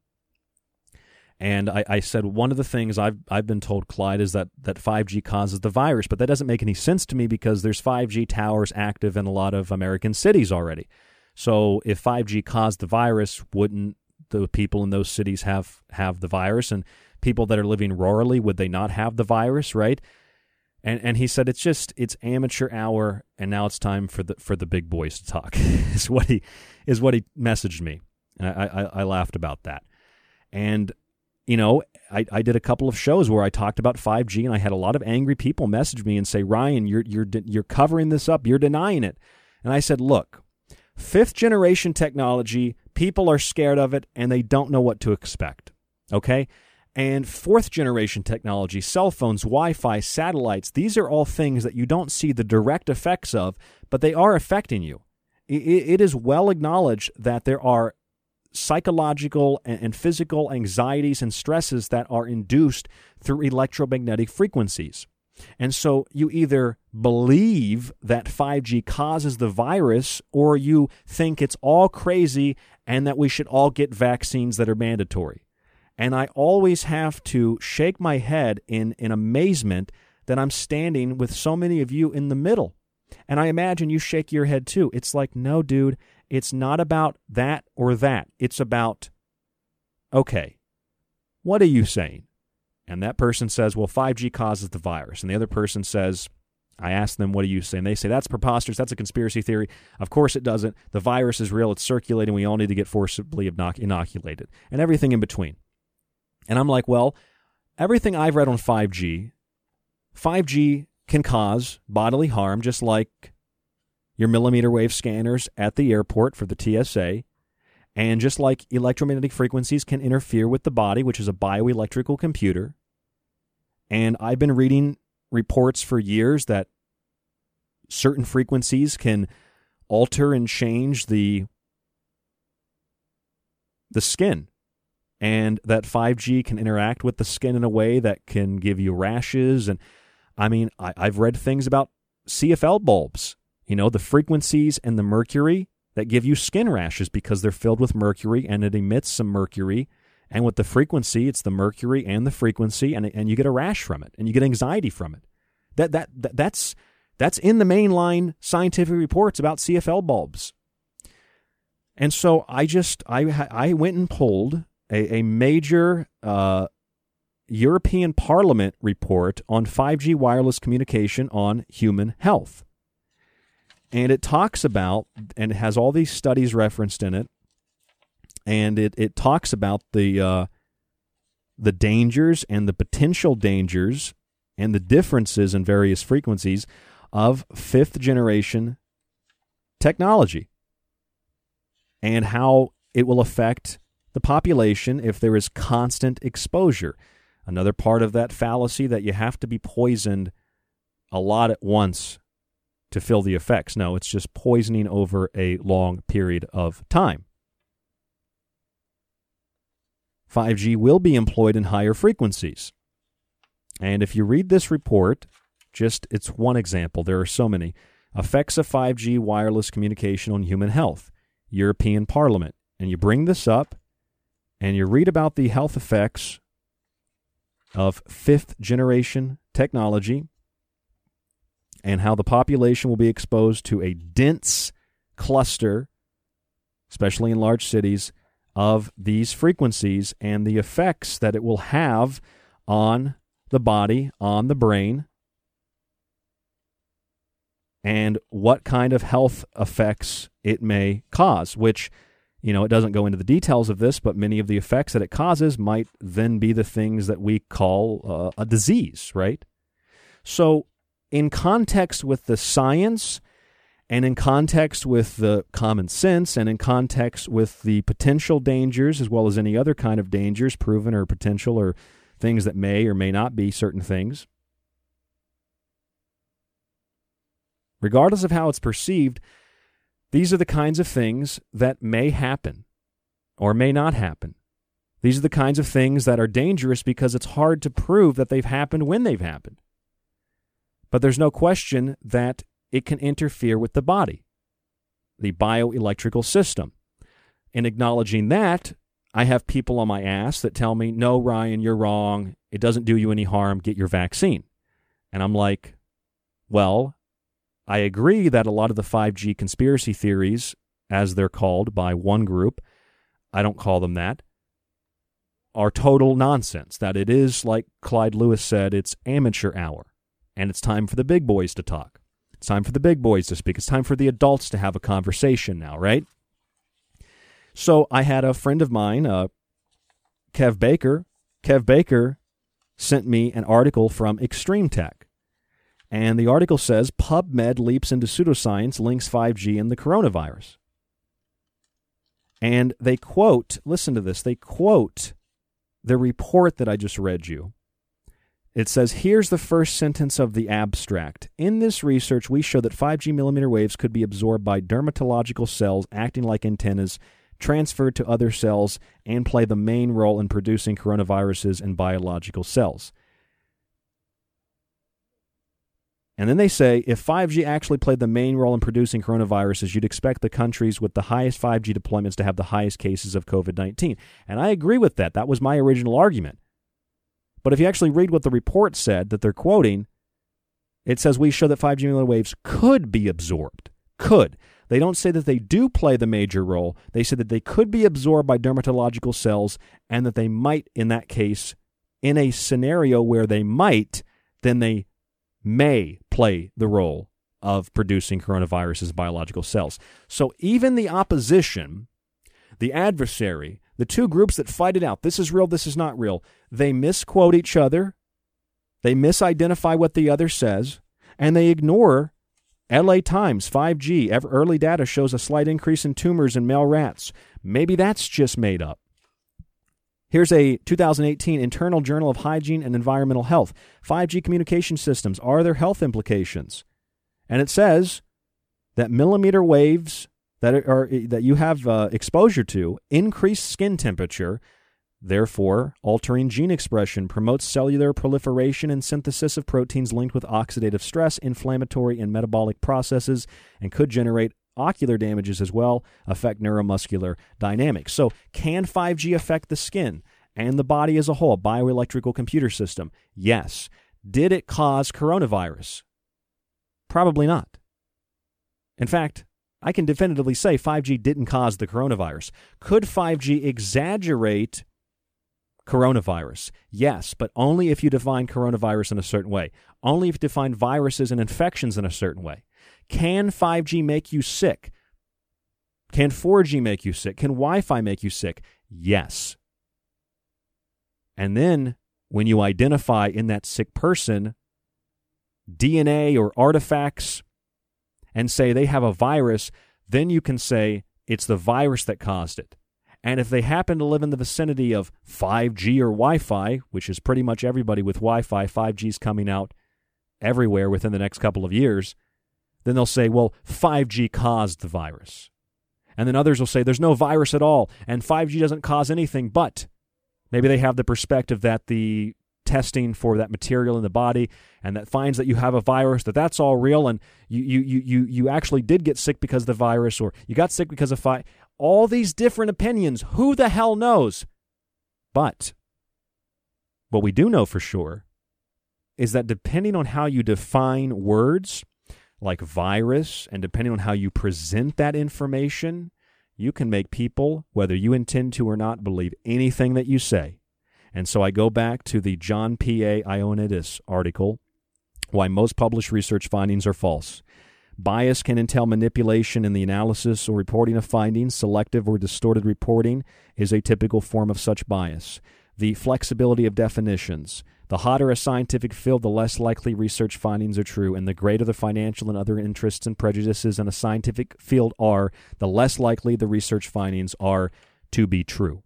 And I, I, said one of the things I've I've been told, Clyde, is that that 5G causes the virus, but that doesn't make any sense to me because there's 5G towers active in a lot of American cities already. So if 5G caused the virus, wouldn't the people in those cities have have the virus and people that are living rurally would they not have the virus right? And and he said it's just it's amateur hour and now it's time for the for the big boys to talk is what he is what he messaged me. And I, I, I laughed about that. And you know I, I did a couple of shows where I talked about 5G and I had a lot of angry people message me and say Ryan you're you're you're covering this up. You're denying it. And I said look fifth generation technology People are scared of it and they don't know what to expect. Okay? And fourth generation technology, cell phones, Wi Fi, satellites, these are all things that you don't see the direct effects of, but they are affecting you. It is well acknowledged that there are psychological and physical anxieties and stresses that are induced through electromagnetic frequencies. And so you either believe that 5G causes the virus or you think it's all crazy and that we should all get vaccines that are mandatory. And I always have to shake my head in, in amazement that I'm standing with so many of you in the middle. And I imagine you shake your head too. It's like, no, dude, it's not about that or that. It's about, okay, what are you saying? and that person says, well, 5G causes the virus, and the other person says, I ask them, what do you say? And they say, that's preposterous. That's a conspiracy theory. Of course it doesn't. The virus is real. It's circulating. We all need to get forcibly inoculated, and everything in between. And I'm like, well, everything I've read on 5G, 5G can cause bodily harm, just like your millimeter wave scanners at the airport for the TSA And just like electromagnetic frequencies can interfere with the body, which is a bioelectrical computer, and I've been reading reports for years that certain frequencies can alter and change the the skin. And that 5G can interact with the skin in a way that can give you rashes. And I mean I, I've read things about CFL bulbs you know the frequencies and the mercury that give you skin rashes because they're filled with mercury and it emits some mercury and with the frequency it's the mercury and the frequency and, and you get a rash from it and you get anxiety from it that, that, that that's that's in the mainline scientific reports about CFL bulbs. And so I just I I went and pulled a, a major uh, European Parliament report on 5G wireless communication on human health. And it talks about, and it has all these studies referenced in it, and it, it talks about the uh, the dangers and the potential dangers and the differences in various frequencies of fifth generation technology and how it will affect the population if there is constant exposure. Another part of that fallacy that you have to be poisoned a lot at once to feel the effects. No, it's just poisoning over a long period of time. 5G will be employed in higher frequencies. And if you read this report, just it's one example, there are so many. Effects of 5G wireless communication on human health, European Parliament. And you bring this up and you read about the health effects of fifth generation technology and how the population will be exposed to a dense cluster, especially in large cities, of these frequencies and the effects that it will have on the body, on the brain, and what kind of health effects it may cause, which, you know, it doesn't go into the details of this, but many of the effects that it causes might then be the things that we call uh, a disease, right? So, in context with the science, and in context with the common sense, and in context with the potential dangers, as well as any other kind of dangers, proven or potential, or things that may or may not be certain things, regardless of how it's perceived, these are the kinds of things that may happen or may not happen. These are the kinds of things that are dangerous because it's hard to prove that they've happened when they've happened. But there's no question that it can interfere with the body, the bioelectrical system. In acknowledging that, I have people on my ass that tell me, no, Ryan, you're wrong. It doesn't do you any harm. Get your vaccine. And I'm like, well, I agree that a lot of the 5G conspiracy theories, as they're called by one group, I don't call them that, are total nonsense. That it is, like Clyde Lewis said, it's amateur hour. And it's time for the big boys to talk. It's time for the big boys to speak. It's time for the adults to have a conversation now, right? So I had a friend of mine, uh, Kev Baker. Kev Baker sent me an article from Extreme Tech. And the article says PubMed leaps into pseudoscience, links 5G and the coronavirus. And they quote, listen to this, they quote the report that I just read you. It says, here's the first sentence of the abstract. In this research, we show that 5G millimeter waves could be absorbed by dermatological cells acting like antennas, transferred to other cells, and play the main role in producing coronaviruses in biological cells. And then they say if 5G actually played the main role in producing coronaviruses, you'd expect the countries with the highest 5G deployments to have the highest cases of COVID 19. And I agree with that. That was my original argument. But if you actually read what the report said that they're quoting, it says we show that 5G millimeter waves could be absorbed. Could. They don't say that they do play the major role. They say that they could be absorbed by dermatological cells and that they might, in that case, in a scenario where they might, then they may play the role of producing coronaviruses biological cells. So even the opposition, the adversary, the two groups that fight it out, this is real, this is not real, they misquote each other, they misidentify what the other says, and they ignore LA Times 5G early data shows a slight increase in tumors in male rats. Maybe that's just made up. Here's a 2018 Internal Journal of Hygiene and Environmental Health. 5G communication systems are there health implications? And it says that millimeter waves that are that you have uh, exposure to increase skin temperature, therefore altering gene expression, promotes cellular proliferation and synthesis of proteins linked with oxidative stress, inflammatory and metabolic processes, and could generate ocular damages as well, affect neuromuscular dynamics. So, can 5G affect the skin and the body as a whole, bioelectrical computer system? Yes. Did it cause coronavirus? Probably not. In fact, I can definitively say 5G didn't cause the coronavirus. Could 5G exaggerate coronavirus? Yes, but only if you define coronavirus in a certain way. Only if you define viruses and infections in a certain way. Can 5G make you sick? Can 4G make you sick? Can Wi Fi make you sick? Yes. And then when you identify in that sick person DNA or artifacts and say they have a virus, then you can say it's the virus that caused it. And if they happen to live in the vicinity of 5G or Wi Fi, which is pretty much everybody with Wi Fi, 5G is coming out everywhere within the next couple of years, then they'll say, well, 5G caused the virus. And then others will say there's no virus at all and 5G doesn't cause anything, but maybe they have the perspective that the testing for that material in the body and that finds that you have a virus that that's all real and you you you you, you actually did get sick because of the virus or you got sick because of fi- all these different opinions who the hell knows but what we do know for sure is that depending on how you define words like virus, and depending on how you present that information, you can make people, whether you intend to or not, believe anything that you say. And so I go back to the John P.A. Ioannidis article Why Most Published Research Findings Are False. Bias can entail manipulation in the analysis or reporting of findings. Selective or distorted reporting is a typical form of such bias. The flexibility of definitions. The hotter a scientific field, the less likely research findings are true, and the greater the financial and other interests and prejudices in a scientific field are, the less likely the research findings are to be true.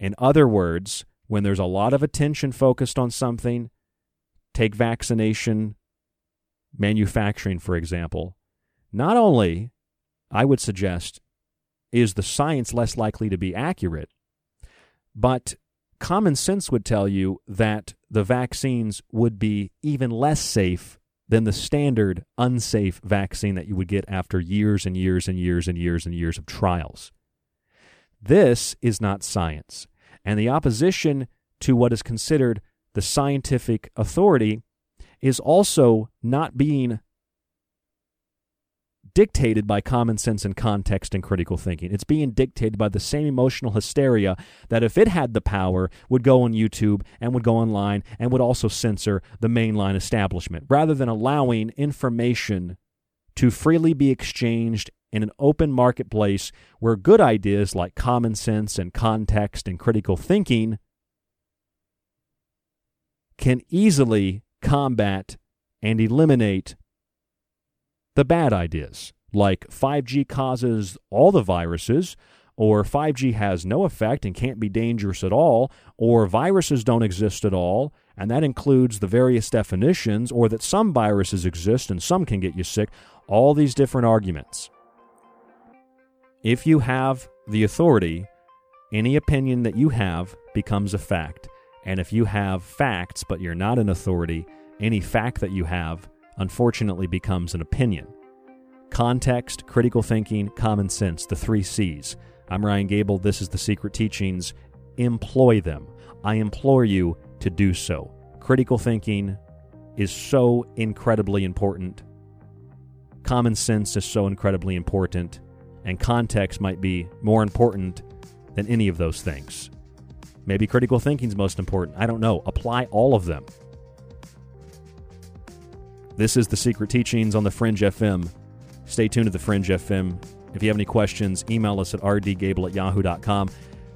In other words, when there's a lot of attention focused on something, take vaccination manufacturing, for example, not only, I would suggest, is the science less likely to be accurate, but common sense would tell you that the vaccines would be even less safe than the standard unsafe vaccine that you would get after years and years and years and years and years of trials. This is not science. And the opposition to what is considered the scientific authority is also not being dictated by common sense and context and critical thinking. It's being dictated by the same emotional hysteria that, if it had the power, would go on YouTube and would go online and would also censor the mainline establishment, rather than allowing information to freely be exchanged in an open marketplace where good ideas like common sense and context and critical thinking can easily combat and eliminate the bad ideas, like 5G causes all the viruses, or 5G has no effect and can't be dangerous at all, or viruses don't exist at all, and that includes the various definitions, or that some viruses exist and some can get you sick, all these different arguments. If you have the authority, any opinion that you have becomes a fact. And if you have facts but you're not an authority, any fact that you have unfortunately becomes an opinion. Context, critical thinking, common sense, the three C's. I'm Ryan Gable. This is The Secret Teachings. Employ them. I implore you to do so. Critical thinking is so incredibly important. Common sense is so incredibly important. And context might be more important than any of those things. Maybe critical thinking is most important. I don't know. Apply all of them. This is The Secret Teachings on the Fringe FM. Stay tuned to the Fringe FM. If you have any questions, email us at rdgable at yahoo.com.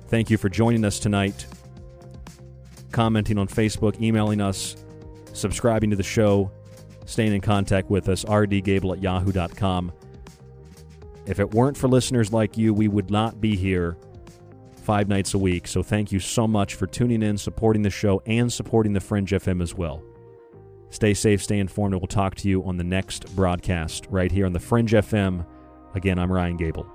Thank you for joining us tonight, commenting on Facebook, emailing us, subscribing to the show. staying in contact with us, rdgable at yahoo.com. If it weren't for listeners like you, we would not be here five nights a week. So thank you so much for tuning in, supporting the show, and supporting the Fringe FM as well. Stay safe, stay informed, and we'll talk to you on the next broadcast right here on the Fringe FM. Again, I'm Ryan Gable.